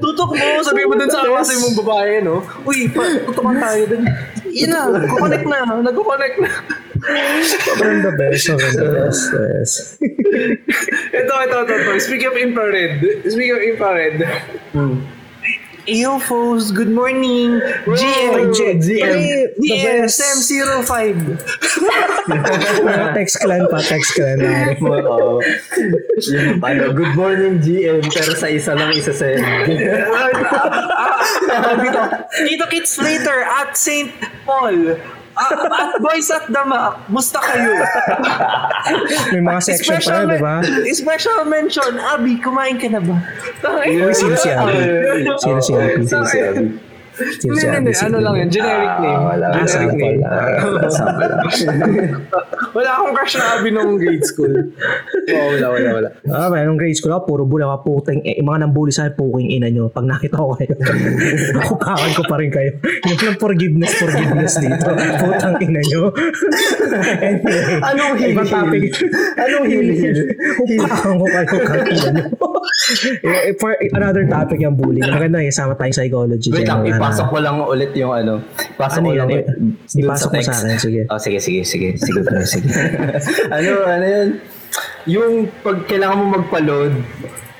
tutok mo, sabi mo dun sa kasi mong babae, no? Uy, pa, tutokan tayo dun. Yun na, kukonect na, nagkukonect na. Sobrang the best, sobrang the best. Yes. ito, ito, ito, ito. Speaking of infrared, speaking of infrared, UFOs, good morning. GM. GM. Pre, The best. SM05. Mga text clan pa, text clan. Oo. yung, ano, good morning GM, pero sa isa lang isa sa dito. Dito kids later at St. Paul. Ah, at Boys at Dama, musta kayo? May mga section pa yun, di ba? Special mention, Abi, kumain ka na ba? Uy, sino si Abi? Sino si Abi? Sino si Abi? Hindi, hindi, ano lang yun, generic name. wala, Ah, generic sample name. lang. Sample lang. Wala akong crush na Abi nung grade school. Oo, wala, wala, wala. Ah, may nung grade school ako, puro bula ka puting, eh, mga nambuli sa puking ina nyo. Pag nakita ko kayo, kukakan ko pa rin kayo. Yung lang forgiveness, forgiveness dito. Putang ina nyo. anyway, Anong topic. Anong hil-hil? Kukakan ko kayo, kang ina nyo. Eh, For another topic yung bullying. Maganda yung sama tayong psychology. Wait lang, ipasok ko lang ulit yung ano. Ipasok Ano ko lang Ipasok mo sa akin, sige. Oh, sige, sige, sige. Sige, sige. ano, ano yun? Yung pag kailangan mo magpa-load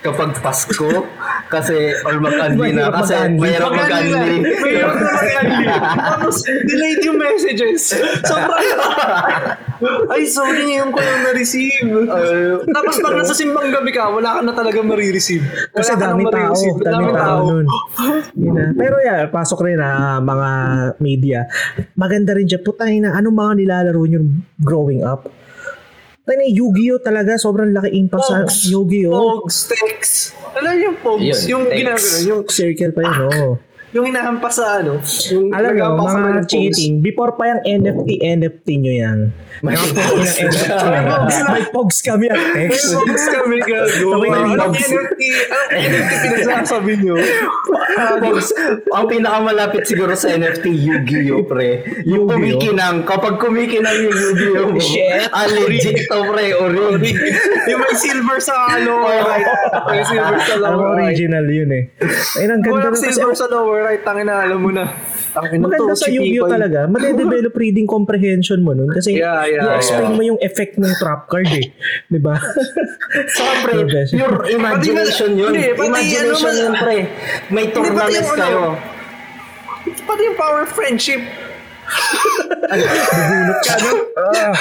kapag Pasko kasi or mag-unli na kasi mahirap mag-unli. Na mag-unli. Tapos, delayed yung messages. Sobrang, ay, sorry, ngayon ko lang na-receive. Tapos pag nasa simbang gabi ka, wala ka na talaga marireceive. Kasi dami tao, dami tao nun. Pero yeah, pasok rin na mga media. Maganda rin dyan. Putang ina, anong mga nilalaro nyo growing up? Tayo na, Yu-Gi-Oh talaga. Sobrang laki impact sa Pogs. Yu-Gi-Oh. Pogs, Tex. Alam niyo yung Pogs? Yun, yung Tex. ginagano, yung, Circle pa yun, oh. Yung hinahampas sa ano. Yung Alam nyo, mga cheating, before pa yung NFT, NFT nyo yan. Mga pogs. May pogs kami at May text. Pogs kami gago. Anong. NFT? Anong NFT pinagsasabi niyo? Pogs, ang pinakamalapit siguro sa NFT, Yu-Gi-Oh, pre. Yung kumikinang, kapag kumikinang yung Yu-Gi-Oh Shit. ah, legit to, pre, orig. yung may silver sa right. May silver sa lower original yun eh. Ayun, ang ganda Walang silver sa lower right. Tangin na, alam mo na. Tangin na Maganda to, sa Yu-Gi-Oh talaga. Made-develop reading comprehension mo nun kasi Yeah, yeah, i-explain yeah. mo yung effect ng trap card eh. Di ba? Pre, pure imagination yun. Hindi, pati Imagination ano, yun, pre. May tournaments yung kayo. Pati yung power of friendship. Bubunot ka, no? Ah.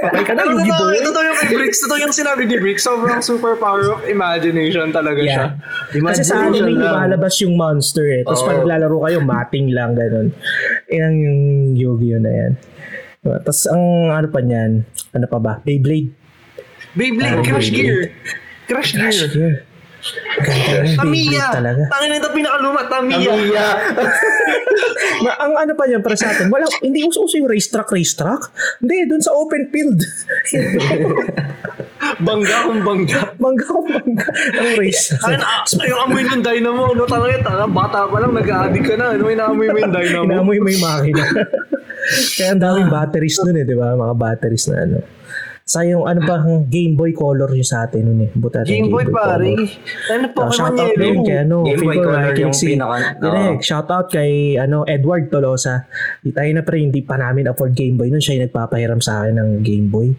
Patay ka na, Ano Yu-Gi Boy. totoo yung kay Bricks. Totoo yung sinabi ni Bricks. Sobrang super power of imagination talaga siya. Yeah. Kasi sa anime, lumalabas yung monster eh. Tapos Oo. pag naglalaro kayo, mating lang, ganun. Yan yung Yu-Gi-Oh na yan. Diba? Tapos ang ano pa niyan, ano pa ba? Beyblade. Beyblade, Ah, Crash Beyblade. Gear. Crash Gear. Yeah. Tamiya. Talaga. Tangin na ito pinakaluma, Tamiya. Tamiya. Ma- ang ano pa yan para sa atin, wala, hindi uso-uso yung racetrack, racetrack. Hindi, dun sa open field. Bangga kung bangga. mangga ko mangga. Ang racetrack. Ay, na, yung amoy ng dynamo, no? Tangin, tanga, bata pa lang, nag-a-addict ka na. Ano, inaamoy mo yung dynamo? Inamoy mo yung makina. Kaya ang daming batteries nun eh, di ba? Mga batteries na ano. Sa yung ano ba ang Game Boy Color yung sa atin nun eh. Buta Game Boy pare. Color. Ano Uh, Pokemon shout out din kay ano, Game Boy Color yung si pinaka- Direk, shout out kay ano Edward Tolosa. Di tayo na pre hindi pa namin afford Game Boy nun siya yung nagpapahiram sa akin ng Game Boy.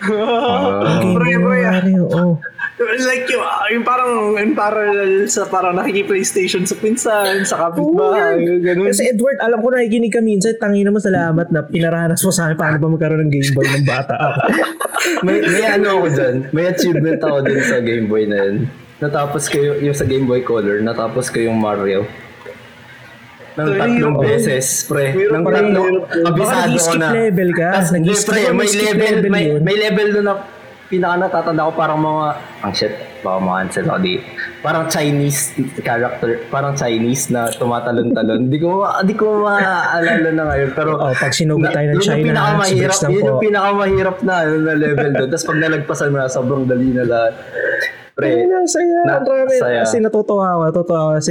Game Pre, Boy, pre, ah. pare, oo. Like yung, ah, yung parang in parallel sa parang nakiki-PlayStation sa pinsan, sa kapitbahay, ganun. Kasi Edward, alam ko nakikinig ka minsan, tangin naman salamat na pinaranas mo sa akin paano ba magkaroon ng Game Boy ng bata ako. may, may ano ako dyan. May achievement ako dun sa Game Boy na yun. Natapos ko yung, yung sa Game Boy Color, natapos ko yung Mario. Ay, tatlong yun. beses, pre. Rin, tatlong, kabisado ko nag-skip na. level ka. Nag-skip pre, may level, level may, yun. may level doon na pinaka natatanda ko parang mga, ang shit, baka ma-cancel ako di. Parang Chinese character, parang Chinese na tumatalon-talon. Hindi ko, di ko maaalala na ngayon. Pero, Oo, pag sinugot tayo ng yun yung China, pinakamahirap, lang yun yung pinakamahirap na, na level doon. Tapos pag nalagpasan mo na, sobrang dali na lahat. Pre, Ayun, saya. na- ang dami. saya. Kasi natutuwa ako, natutuwa ako. Kasi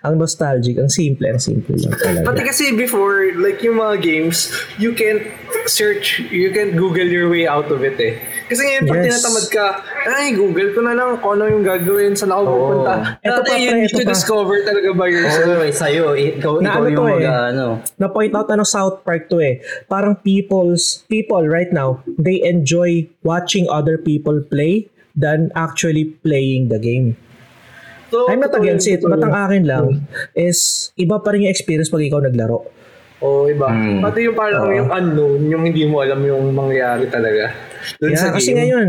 ang nostalgic, ang simple, ang simple lang talaga. Pati kasi before, like yung mga games, you can't search, you can't Google your way out of it eh. Kasi ngayon, pag Yes. tinatamad ka, ay, Google ko na lang kung ano yung gagawin, saan ako Oo. pupunta. Ito Dati pa, you pre, need ito to pa. discover talaga by yourself. Oo, eh, sa'yo. Ikaw, Na ikaw ano yung mag, eh. ano. na-point out ano South Park to eh. Parang people's people right now, they enjoy watching other people play than actually playing the game. So, I'm not against it, but ang akin lang is iba pa rin yung experience pag ikaw naglaro. Oo, iba. Hmm. Pati yung parang Oo. yung unknown, yung hindi mo alam yung mangyayari talaga. Dun Yeah, sa kasi game. ngayon,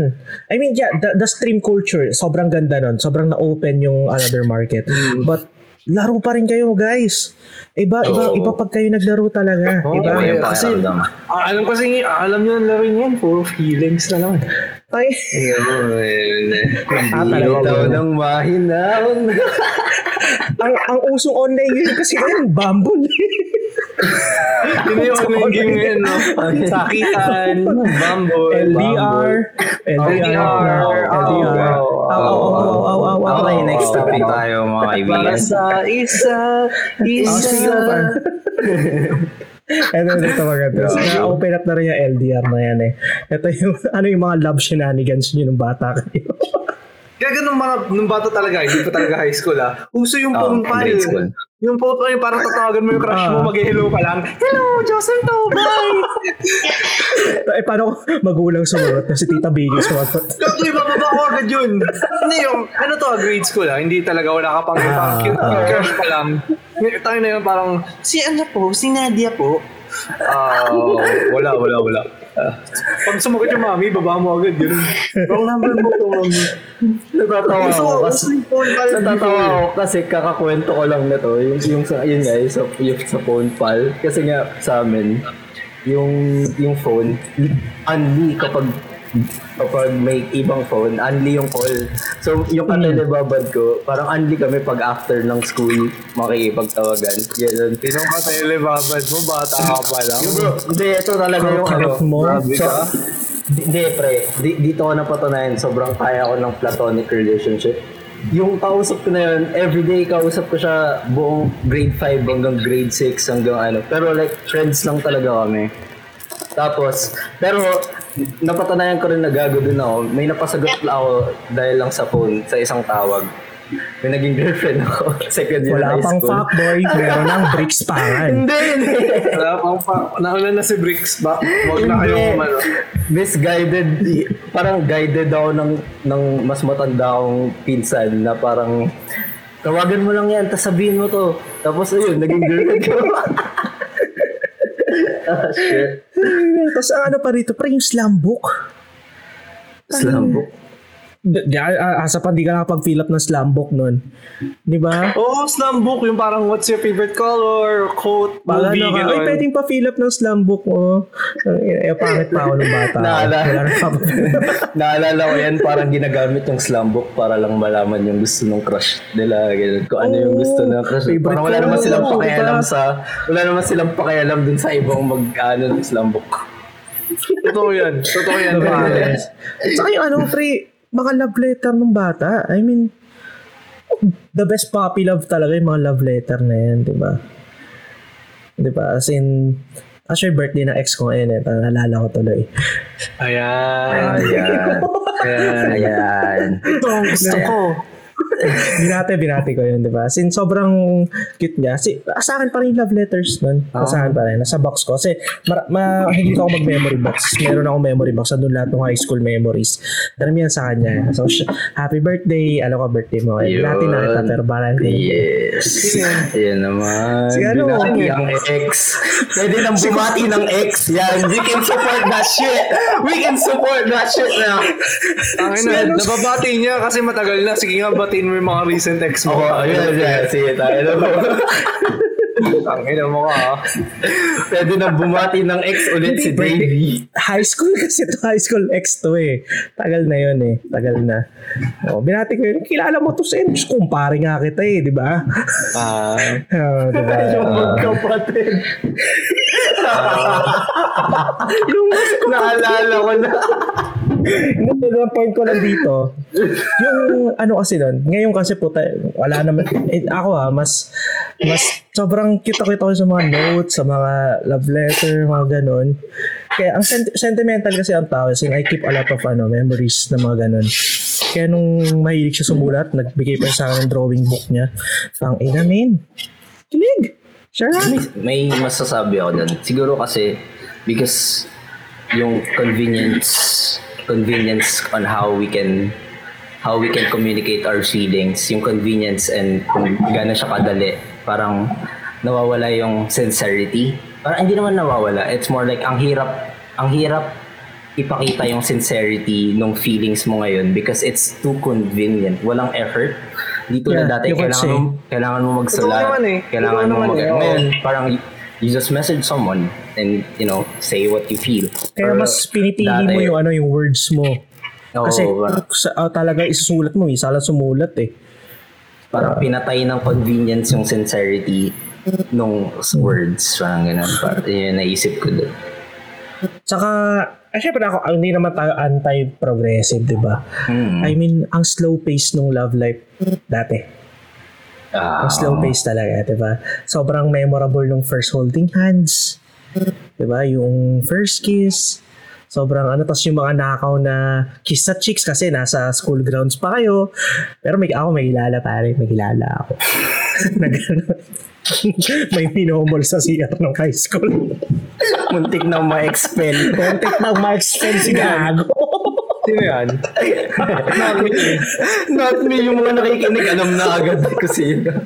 I mean, yeah, the, the stream culture, sobrang ganda nun. Sobrang na-open yung another market. Hmm. But, laro pa rin kayo, guys. Iba, iba, Oo. iba pag kayo naglaro talaga. Oo, iba. Iba yung kasi-. Ah, alam kasi, ah, alam nyo ang laro yan, puro feelings na lang. Ay, Ayun, Ah, talaga ng mahinaon. ang, ang usong online game kasi ngayon, Bumble. Yun yung online game ngayon, no? Sakitan, Bumble, LDR, LDR, LDR, oh, Aw, aw, aw, aw, aw. Okay, next topic tayo mga kaibigan. Para sa isa, Oh, isa. pa. Ito, ito maganda. Na-open up na rin yung LDR na yan eh. Ito yung, ano yung mga love shenanigans nyo nung bata kayo. Kaya ganun mga, nung bata talaga, hindi pa talaga high school ah. Uso yung Oh, phone grade file. school. Yung phone file, parang tatawagan mo yung crush mo, Ah. mag-hello ka lang. Hello, Joseph Tobay! eh, paano magulang sumunod na si Tita Biggie sumunod? Gagawin, bababa ko agad yun. Hindi yung, ano to, ah, grade school ah. Hindi talaga, wala ka pang Ah, cute ah. crush pa lang. Tayo na yun parang, si ano po, si Nadia po. Ah, wala, wala, wala. Pag sumagot yung mami, baba mo agad. Yun. Wrong number mo to, mami. Natatawa ako kasi natatawa ako kasi kakakwento ko lang na to yung yung sa yun nga yung sa yung sa phone pal kasi nga sa amin yung yung phone only kapag kapag may ibang phone, only yung call. So, yung katelebabad ko, parang only kami pag after ng school makikipagtawagan. Ganun. Sinong ka telebabad mo? Bata ka pa lang. Hindi, ito talaga yung ano. Mo? Grabe So, ka. di- hindi, pre. Di, dito ko napatunayan, sobrang kaya ko ng platonic relationship. Yung kausap ko na yun, everyday kausap ko siya buong grade 5 hanggang grade 6 hanggang ano. Pero like, friends lang talaga kami. Tapos, pero napatunayan ko rin na gago din ako. May napasagot lang ako dahil lang sa phone, sa isang tawag. May naging girlfriend ako. Second year Wala high pang school. fuckboy, meron ng bricks pangan. Hindi, hindi. Wala pang pa. Nauna na si Bricks ba? Huwag na kayong ano. Misguided, parang guided ako ng, ng mas matanda akong pinsan na parang tawagan mo lang yan, tapos sabihin mo to. Tapos ayun, naging girlfriend ko. ah, shit. Tapos ang ano pa rito, pre yung slam book. Slumbook. D- di- asa pa di ka nakapag-fill up ng slam book nun. Di ba? Oo, oh, slam book. Yung parang what's your favorite color, quote, Pag movie, ano ka, ay pwedeng pa fill up ng slam book mo. Eh, eh, pangit pa ako ng bata. Naalala. Na. Naalala ko yan, parang ginagamit yung slumbook para lang malaman yung gusto ng crush nila. Kung ano yung gusto ng crush. Parang wala naman silang diba? pakialam sa, wala naman silang pakialam dun sa ibang mag, ano, ng slumbook. Totoo yan. Totoo yan, pare. Saka yung ano, pre, mga love letter ng bata. I mean, the best puppy love talaga yung mga love letter na yan, di ba? Di ba? As in, Actually, birthday ng ex ko ngayon eh. Parang nalala ko tuloy. Ayan. Ayan. Ayan. Ayan. Ito ang gusto ko. Binate, binate ko yun, di ba? Since sobrang cute niya. Si, sa akin pa rin love letters nun. Ah. Sa akin pa rin. Nasa box ko. Kasi ma- mahilig ako mag-memory box. Meron akong memory box. Andun lahat ng high school memories. Dami yan sa kanya. So, sh- happy birthday. Alam ko, birthday mo. Eh, Yun. binati na kita, pero parang Yes. Ayan naman. Si ano? Binati ang ex. Pwede nang bumati ng ex. Yan. We can support that shit. We can support that shit now. Ang ina, nababati niya kasi matagal na. Sige nga, batiin mo yung mga recent ex mo. Oo, ayun. Yan. Sige tayo na po. Ang ina mo ka, ha? Pwede nang bumati ng ex ulit si Davey. high school kasi to high school ex to eh. Tagal na yun eh. Tagal na. Oh, binati ko yun. Kilala mo to sa Diyos, kumpare nga kita eh, di ba? Ah, Oh, di ba? Yung magkapatid. Yung naalala ko na. Yung yung point ko lang dito, yung ano kasi nun, ngayon kasi po tayo, wala naman, eh, ako ha, mas, mas sobrang cute ako ito sa mga notes, sa mga love letter, mga ganun. Kaya ang sent- sentimental kasi ang tao, kasi I keep a lot of ano, memories na mga ganun. Kaya nung mahilig siya sumulat, nagbigay pa sa akin ng drawing book niya. Pang ina, min. Kilig. Siya May masasabi ako dun. Siguro kasi because yung convenience convenience on how we can how we can communicate our feelings, yung convenience and kung gaano siya kadali, parang nawawala yung sincerity. Parang hindi naman nawawala. It's more like ang hirap ang hirap ipakita yung sincerity ng feelings mo ngayon because it's too convenient. Walang effort. Dito Yeah, na dati kailangan mo, kailangan mo. Totoo naman eh. Kailangan mo mag- eh. Ngayon, parang you just message someone and you know say what you feel Kaya Pero mas pinipili dati, mo yung ano yung words mo. Kasi parang, sa, ah, talaga isusulat mo, isa lang sumulat eh. parang pinatay ng convenience yung sincerity nung words parang ganun parang yun naisip ko doon Saka, eh, syempre ako, hindi naman tayo anti-progressive, di ba? Hmm. I mean, ang slow pace nung love life dati. Ah, Ang slow pace talaga, di ba? Sobrang memorable nung first holding hands. Di ba? Yung first kiss. Sobrang ano, tas yung mga nakaw na kiss sa chicks kasi nasa school grounds pa kayo. Pero may, ako may kilala pare, may kilala ako. na. may pinomol sa CR ng high school. muntik na ma-expel ng Mark Spence si Gago. sino yan? not me not me yung mga nakikinig alam na agad ko sino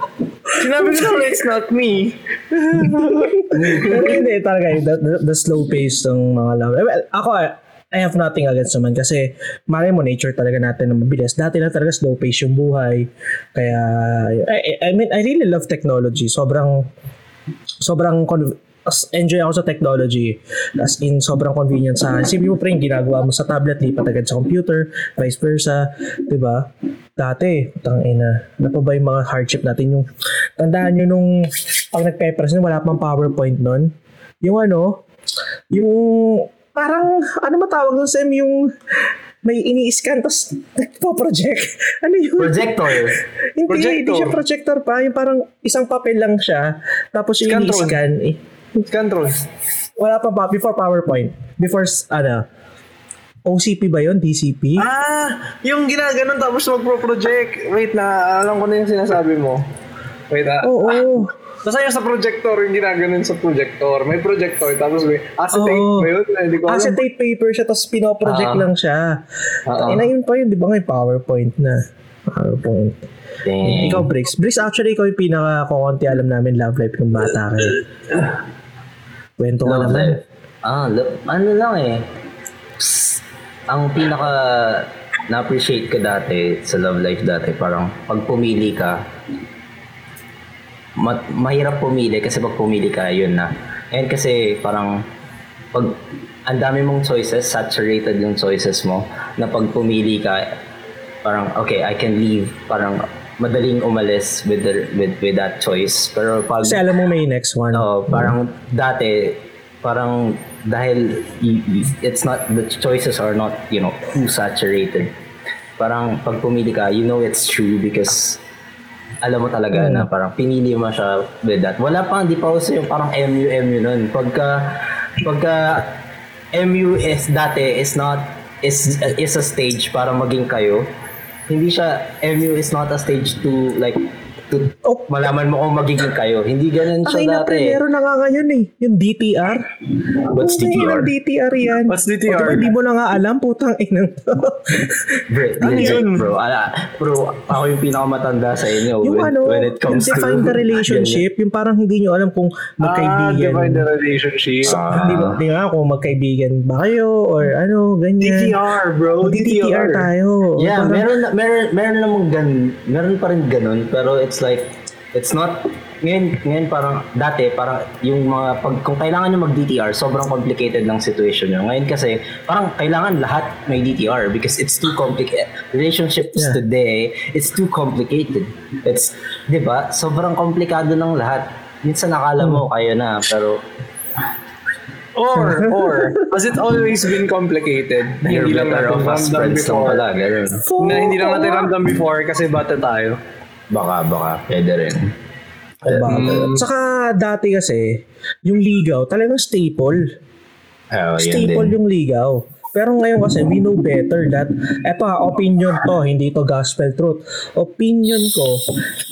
Sinabi ko na it's not me. Pero hindi talaga, the, the, the slow pace ng mga love. Well, ako, I have nothing against naman kasi mali mo nature talaga natin na mabilis. Dati na talaga slow pace yung buhay. Kaya, I, I mean, I really love technology. Sobrang, sobrang con- as enjoy ako sa technology as in sobrang convenient sa akin. Isipin mo pa rin ginagawa mo sa tablet lipat agad sa computer vice versa ba dati tang ina ano pa ba yung mga hardship natin yung tandaan nyo nung pag nagpe-press nun, wala pang PowerPoint nun yung ano yung parang ano matawag doon Sam yung may ini-scan tapos nagpo-project. Ano yun? projector Hindi, Projector. hindi siya projector pa. Yung parang isang papel lang siya. Tapos yung ini-scan. Eh, wala pa pa. Before PowerPoint. Before, ano, OCP ba yun? DCP? Ah, yung ginaganon tapos magpro-project. Wait na, alam ko na yung sinasabi mo. Wait ah. Oo. Basta yung sa projector, yung ginaganon sa projector. May projector, tapos may acetate Oo. ba yun? Hindi ko alam. Acetate paper siya, tapos pinoproject Ah. lang siya. Ah. Ina yun pa yun, di ba ngayon PowerPoint na. PowerPoint. Dang. Ikaw, Bricks. Bricks, actually, ikaw yung pinaka-kukunti alam namin love life ng bata kayo. Kwento ka Love naman. life. Ah, lo- ano lang eh. Psst. ang pinaka na-appreciate ko dati sa love life dati, parang pag pumili ka, ma- mahirap pumili kasi pag pumili ka, yun na. And kasi parang pag ang dami mong choices, saturated yung choices mo, na pag pumili ka, parang okay, I can leave, parang madaling umalis with the, with with that choice. Pero pag Kasi alam mo may next one. Oo, parang dati, parang dahil it's not, the choices are not, you know, too saturated. Parang pag pumili ka, you know it's true because alam mo talaga na parang pinili mo siya with that. Wala pa, hindi pa uso yung parang MU, MU nun. Pagka pagka MU is dati is not is is a stage para maging kayo. Hindi siya MU is not a stage to like Oh. malaman mo kung magiging kayo. Hindi ganun siya Ay, dati. meron na nga ngayon eh. Yung DTR. What's Putang DTR? inang DTR yan. What's DTR? O, diba, di mo na nga alam, putang inang to. Bro, Ano yun? bro. Ala, bro, ako yung pinakamatanda sa inyo yung when, ano, when it comes yung define the relationship, yung parang hindi nyo alam kung Ah, magkaibigan. divine the relationship. Ah. Hindi ba, di ba kung magkaibigan ba kayo or ano, ganyan. DTR, bro. O, DTR tayo. Yeah, parang- meron na- meron meron namang gan meron pa rin ganun pero it's like it's not ngayon, ngayon parang dati parang yung mga pag kung kailangan nyo mag DTR sobrang complicated ng situation nyo. Ngayon kasi parang kailangan lahat may DTR because it's too complicated. Relationships Yeah. today it's too complicated. It's 'di ba? Sobrang komplikado ng lahat. Minsan nakala mo kayo na pero Or, or, has it always been complicated? Hindi lang natin ramdam before. pala. Na hindi lang natin ramdam before kasi bata tayo. Baka, baka. Pwede rin. Diba? Saka dati kasi, yung ligaw, talagang staple. Oh, Staple yung ligaw. Pero ngayon kasi, we know better that, eto ha, opinion to, hindi to gospel truth. Opinion ko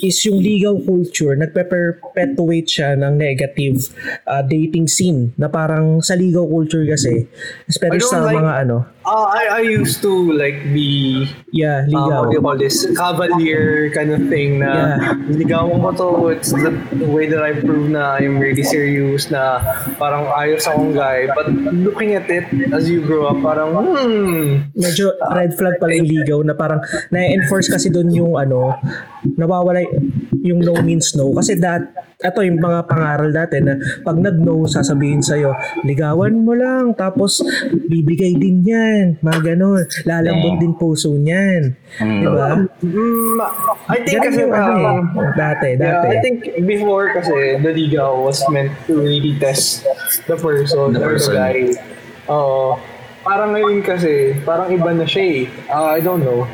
is yung ligaw culture, nagpe-perpetuate siya ng negative uh, dating scene na parang sa ligaw culture kasi, especially sa like- mga ano, Uh, I, I used to like be yeah, uh, ligaw. what do you call this? Cavalier kind of thing na ligawan ko to. It's the, the way that I prove na I'm really serious na parang ayos akong guy. But looking at it as you grow up, parang hmm, medyo red flag pala yung ligaw na parang na-enforce kasi doon yung ano, nawawala yung no means no. Kasi that, ito yung mga pangaral dati na pag nag-no, sasabihin sa'yo, ligawan mo lang, tapos bibigay din yan. Mga ganon. Lalambot din puso niyan. Mm. Di ba? mm, I think Ganun kasi yung ano eh. Dati, Yeah, dati. I think before kasi the ligaw was meant to really test the person The or person. the guy. Oo. Parang ngayon kasi, parang iba na siya eh. Ah, I don't know.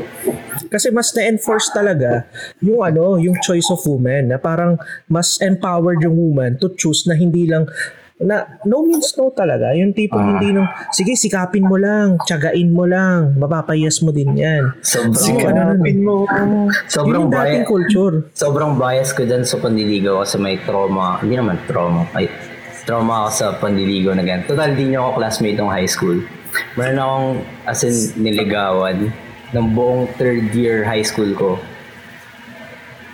Kasi mas na-enforce talaga yung ano, yung choice of woman na parang mas empowered yung woman to choose na hindi lang na no means no talaga. Yung tipo Ah. hindi nung sige sikapin mo lang, tiyagain mo lang, mapapayas mo din yan. Sobrang, ano, ano, mo. sobrang Yun bias. culture. Sobrang bias ko dyan sa panliligaw kasi may trauma. Hindi naman trauma. Ay, trauma ako sa panliligaw na ganyan. Total, di niyo ako classmate ng high school. Meron akong, as in, niligawan ng buong third year high school ko.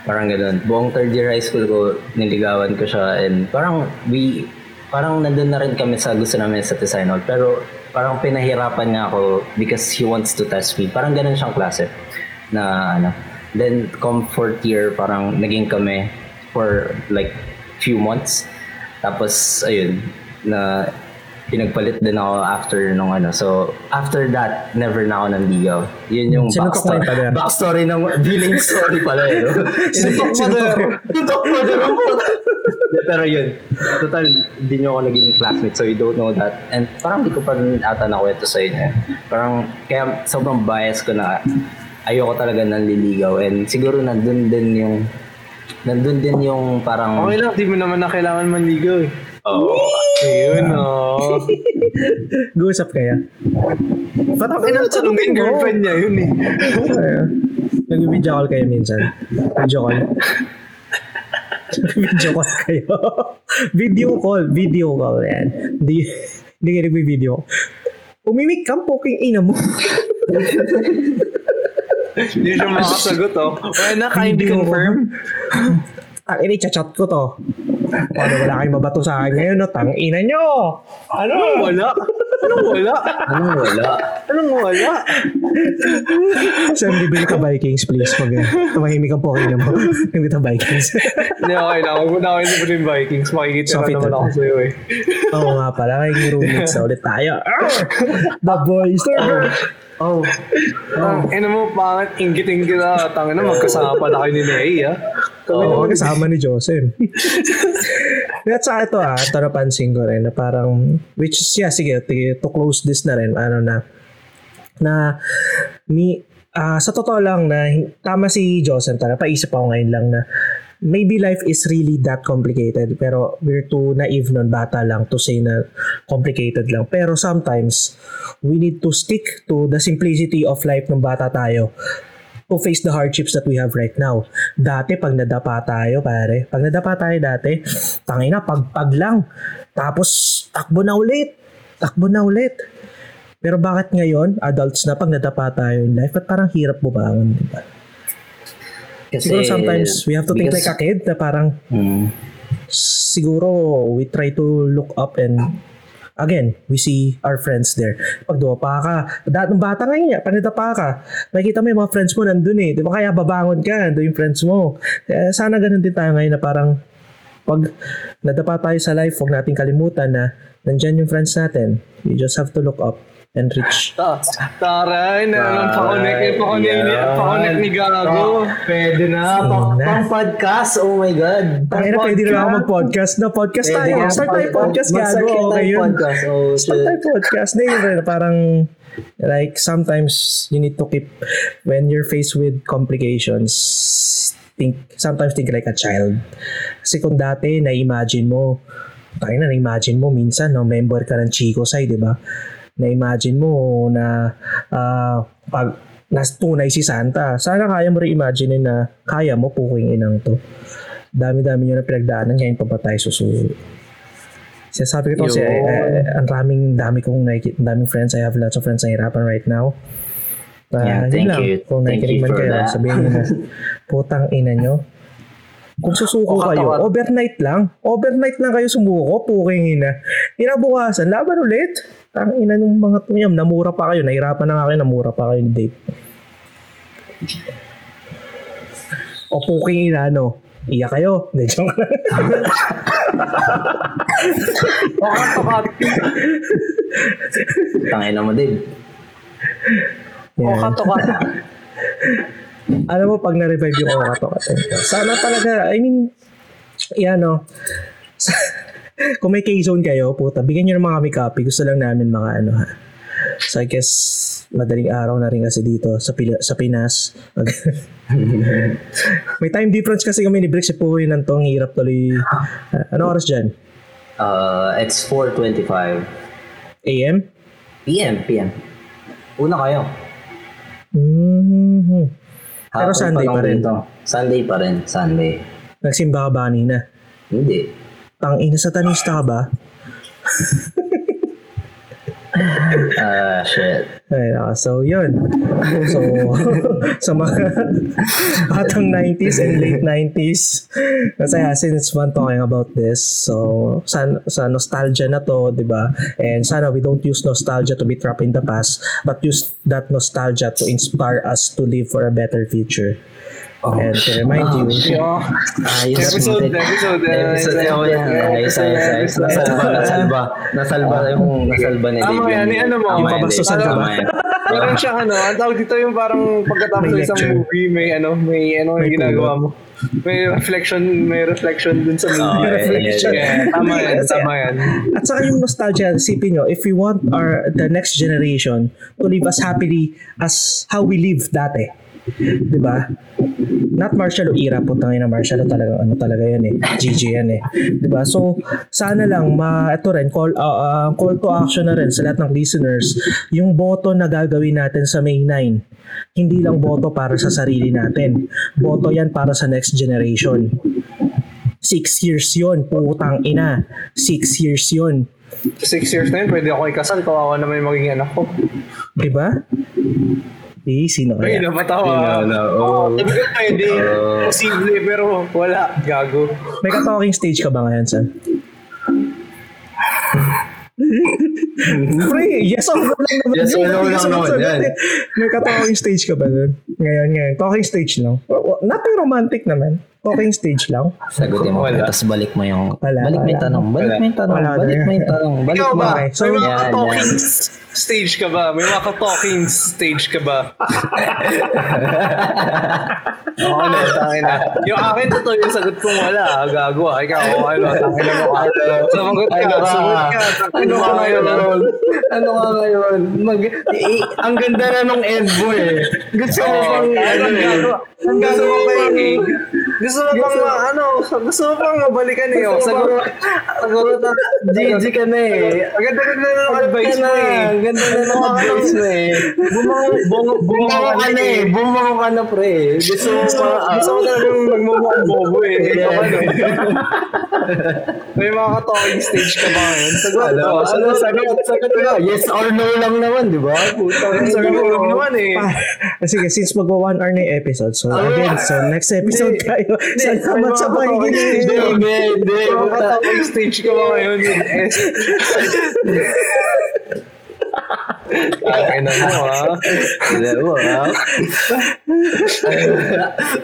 Parang ganun. Buong third year high school ko, niligawan ko siya and parang we, parang nandun na rin kami sa gusto namin sa design hall. Pero parang pinahirapan niya ako because he wants to test me. Parang ganun siyang klase na ano. Then come fourth year, parang naging kami for like few months. Tapos ayun, na pinagpalit din ako after nung ano. So, after that, never na ako nanligaw. Yun yung backstory, backstory ng billing story pala eh. No? Sino- sino to? Tutok mo po. Pero yun, total, hindi nyo ako naging classmate so you don't know that. And parang di ko pa rin ata nakwento sa inyo. Parang, kaya sobrang bias ko na ayoko talaga nanliligaw. And siguro nandun din yung, nandun din yung parang, Okay lang, di mo naman na kailangan manligaw eh. Oh, Ayun, oh. Guusap kaya. Parang pinagsalungin girlfriend niya yun eh. Kaya, Nag-video call kayo minsan. Video call. video call kayo. video call. Video call yan. Hindi, hindi kayo nag-video. Umimik ka, poking ina mo. Hindi siya makasagot oh. Wala na, kindly confirm. Ang ini chat ko to. Paano wala kayong mabato sa akin ngayon, no? Tang ina nyo! Ano? Anong wala? Anong wala? anong wala? Anong wala? Sam, bibili ka Vikings, please. Pag uh, tumahimik ang poking ina mo. Bibili ka Vikings. Hindi, okay na. Huwag na kayo sa Vikings. Makikita So, na naman na. ako sa'yo eh. Oo nga pala, may roommates na ulit tayo. The boys. Oh. Ang ina mo, pangit, inggitin kita. Tangin na, magkasama pala kayo ni Ney, ah. Kami Oo, naman. kasama ni Joseph. At sa ito ah, ito napansin ko rin na parang, which is, yeah, sige, to close this na rin, ano na, na, ni, ah, sa totoo lang na, tama si Joseph, talaga, paisip ako ngayon lang na, maybe life is really that complicated pero we're too naive nun bata lang to say na complicated lang pero sometimes we need to stick to the simplicity of life ng bata tayo to face the hardships that we have right now. Dati, pag nadapa tayo, pare, pag nadapa tayo dati, tangay na, pagpag lang. Tapos, takbo na ulit. Takbo na ulit. Pero bakit ngayon, adults na, pag nadapa tayo in life, at parang hirap bumangon, di ba? Kasi, Siguro sometimes we have to think because- like a kid na parang Mm. siguro we try to look up and again, we see our friends there. Pag dumapa ka, dahil nung bata ngayon niya, panidapa ka, makikita mo yung mga friends mo nandun eh. Di ba kaya babangon ka, nandun yung friends mo. Kaya sana ganun din tayo ngayon na parang pag nadapa tayo sa life, huwag natin kalimutan na nandyan yung friends natin. You just have to look up and reach. Ta taray, na pa-connect, pa-connect, ni, pa-connect ni Gago. Pwede na. Pang, pang podcast. Oh my God. Kaya na pwede na ako mag-podcast na podcast tayo. Start tayo podcast, gago. Okay yun. podcast. Oh, Start tayo podcast. Na yun parang like sometimes you need to keep when you're faced with complications think sometimes think like a child kasi kung dati na-imagine mo tayo na na-imagine mo minsan no member ka ng Chico Sai di ba na-imagine mo na ah, pag nas tunay si Santa sana kaya mo rin imagine na kaya mo puking inang to dami-dami nyo na pinagdaanan ngayon pa ba tayo susuyo Sinasabi ko to kasi Yun. eh, ang daming dami kong nakikita, daming friends. I have lots of friends na hirapan right now. Uh, Yeah, thank lang. you. Kung Thank you man for kayo, that. sabihin nyo na, putang ina nyo. Kung susuko O, kayo, katawan. overnight lang. Overnight lang kayo sumuko, puking ina. Inabukasan, laban ulit. Tang ina ng mga tuyam, namura pa kayo. Nahirapan na nga kayo, namura pa kayo ni Dave. O puking ina, ano? Iyak kayo. Hindi, joke lang. Tangin na mo, Dave. Yan. Bakat bakat. alam mo, pag na-revive yung Okato sana talaga, I mean, yan no, kung may K-zone kayo, puta, bigyan nyo naman kami copy. Gusto lang namin mga ano ha. So I guess, madaling araw na rin kasi dito sa, Pila- sa Pinas. may time difference kasi kami ni Bricks. Po yun ang hirap tuloy. Ah, ano oras dyan? Uh, it's 4.25 AM? PM, PM. Una kayo. Mm-hmm. Pero Sunday lang pa rin. dito. Sunday pa rin. Sunday. Nagsimba ka ba kanina? Hindi. Tang ina satanista ka ba? Ah, shit. Ay. So, yun. So, sa mga batang 90s and late 90s, kasi uh, since one talking about this, so sa, sa nostalgia na to, di ba? And sana we don't use nostalgia to be trapped in the past, but use that nostalgia to inspire us to live for a better future. And to remind you, Yo. Ayos. Episode, episode. Episode, oh, yan. Ayos, ayos, ayos. Nasalba, nasalba. Nasalba yung nasalba ni Tama Dave. yan, Yung- ano mo? Tama Yung yan, Dave. ka ba? Tama yan. Meron siya ano, ang tawag dito yung parang pagkatapos ng isang movie, may ano, may ano May yung ginagawa mo. May reflection, may reflection dun sa Oh, movie. yeah, reflection. Yeah, tama yan, tama yan. At saka yung nostalgia, isipin nyo, if we want our the next generation to live as happily as how we live dati. 'Di ba? Not martial law era po na martial law talaga ano talaga yan eh. GG yan eh. 'Di ba? So sana lang ma ito rin call uh, uh, call to action na rin sa lahat ng listeners yung boto na gagawin natin sa May 9. Hindi lang boto para sa sarili natin. Boto yan para sa next generation. Six years yon putang ina. Six years yon Six years na yun, pwede ako ikasal, kawawa naman yung magiging anak ko. Di ba? Eh, sino Ay, kaya? napatawa. Wala, Oo, oh. sabi ko pwede. Oh. Posible, pero wala. Gago. May ka-talking stage ka ba ngayon, Sam? Pre, yes or no lang naman. Yes or no lang naman, yan. eh. May ka-talking stage ka ba nun? Ngayon, ngayon. Talking stage lang. Not yung romantic naman. Talking stage lang. Sagutin mo. Wala. Tapos balik mo yung... Wala, balik mo yung tanong. Balik mo yung tanong. Wala, Balik mo yung tanong. Balik mo. ba? So- may mga Yan, talking stage ka ba? May mga talking stage ka ba? Oo na, tangin na. Yung akin, totoo yung sagot kong wala. Gago ah. Ikaw, ano, tangin na mo ka. Sumagot ka, Ano ka? sumagot ka. Ano ka ngayon? Ano ka ngayon? Mag, eh, ang ganda na nung end mo eh. Gusto mo bang ano eh? Gusto mo ba eh? Gusto mo bang ano? Gusto mo bang mabalikan eh? Oh, sagot. Sagot na. GG ka na eh. Ang ganda-ganda na ng advice mo eh. Ang ganda na ng advice mo eh. Bumango, ka na eh. Bumango ka na pre. Gusto mo pa. gusto ko talagang magmumukhang bobo eh. Ito ka no. May mga ka-talking stage ka ba ngayon? Sagot. Ano, oh, ano, sagot, sagot ka. Yes or no lang naman, di ba? Putang Sagot ina lang naman eh. Ah, Sige, since magwa one hour na yung episode. So again, so next episode tayo. Salamat sa Hindi, pakikinig. Hindi, hindi, hindi. Mga ka-talking stage ka ba ngayon? Eh, Ay na mo ha. Alam mo, ha?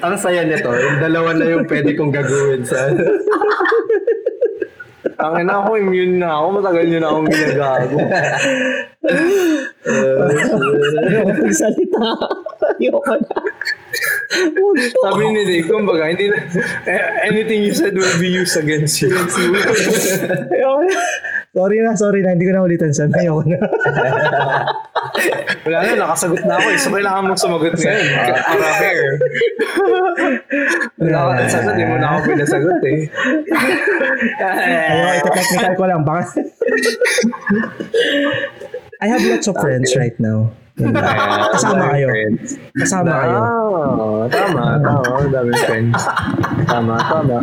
Ang saya nito, yung dalawa na yung pwede kong gagawin sa... Ang ina ako, immune na ako. Matagal nyo na akong ginagago. Ayoko magsalita. Ayoko na. Sabi ni Dave, kumbaga, hindi na, eh, anything you said will be used against you. Sorry na, sorry na. Hindi ko na ulitan sa Ayoko na. Wala na, nakasagot na ako eh. So, kailangan mong sumagot ngayon. Para fair. Wala ka na sagot, hindi mo na ako pinasagot eh. Ayoko, ito technical ko lang. Baka... I have lots of friends right now. Kasama kayo. Kasama kayo. Ah, tama, tama. Ang daming friends. Tama, tama.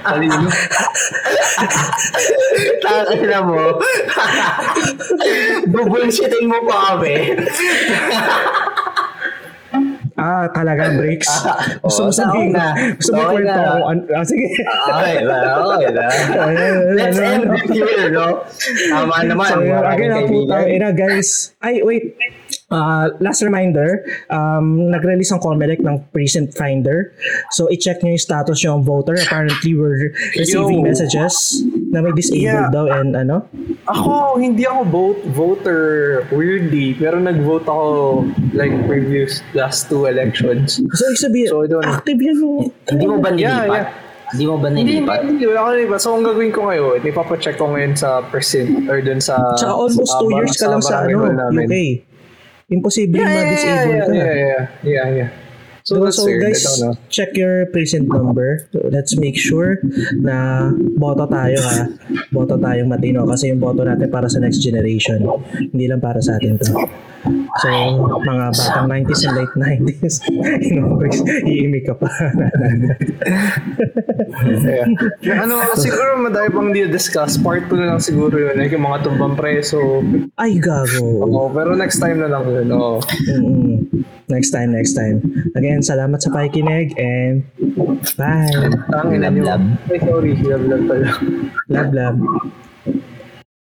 Talino. Takina mo. Bubulshitin mo pa kami. Ah, talaga, breaks. Gusto mo Oo, sabihin na. Gusto mo kwento na. ako. an- Ah, sige. Okay na, okay na. Let's end it here, no? Tama naman. Again, na po tayo. Ina, guys. Ay, wait. Uh, last reminder, um, nag-release ang Comelec ng Precinct Finder. So, i-check nyo yung status nyo ang voter. Apparently, we're receiving Yo. messages na may disabled Yeah. daw and ano. Ako, hindi ako vote, voter weirdly, pero nag-vote ako like previous last two elections. So, ibig sabihin, So, active yung... Hindi mo ba Yeah, nilipat? yeah. Hindi mo ba Hindi, nilipat? hindi, wala ko nilipat. So, ang gagawin ko ngayon, ipapacheck ko ngayon sa percent or dun sa... Tsaka almost sa two years ka lang sa ano. UK. Imposible Yeah, yeah, ma-disable yeah, ka. yeah, yeah, yeah, yeah. So, So, that's so weird. guys, check your precinct number. Let's make sure na boto tayo ha. Boto tayong matino kasi yung boto natin para sa next generation. Hindi lang para sa atin to. So, mga batang 90s and late 90s, iimik ka pa. Yeah. Ano, siguro madami pang di-discuss. Part 2 na lang siguro yun. Like yung mga tumbang preso. Ay, gago. Oo, pero next time na lang yun. Oo. Mm-mm. Next time, next time. Again, salamat sa pakikinig and bye. Ang ina Love, nyo. love. Ay, sorry. Love, love pala. Love, love.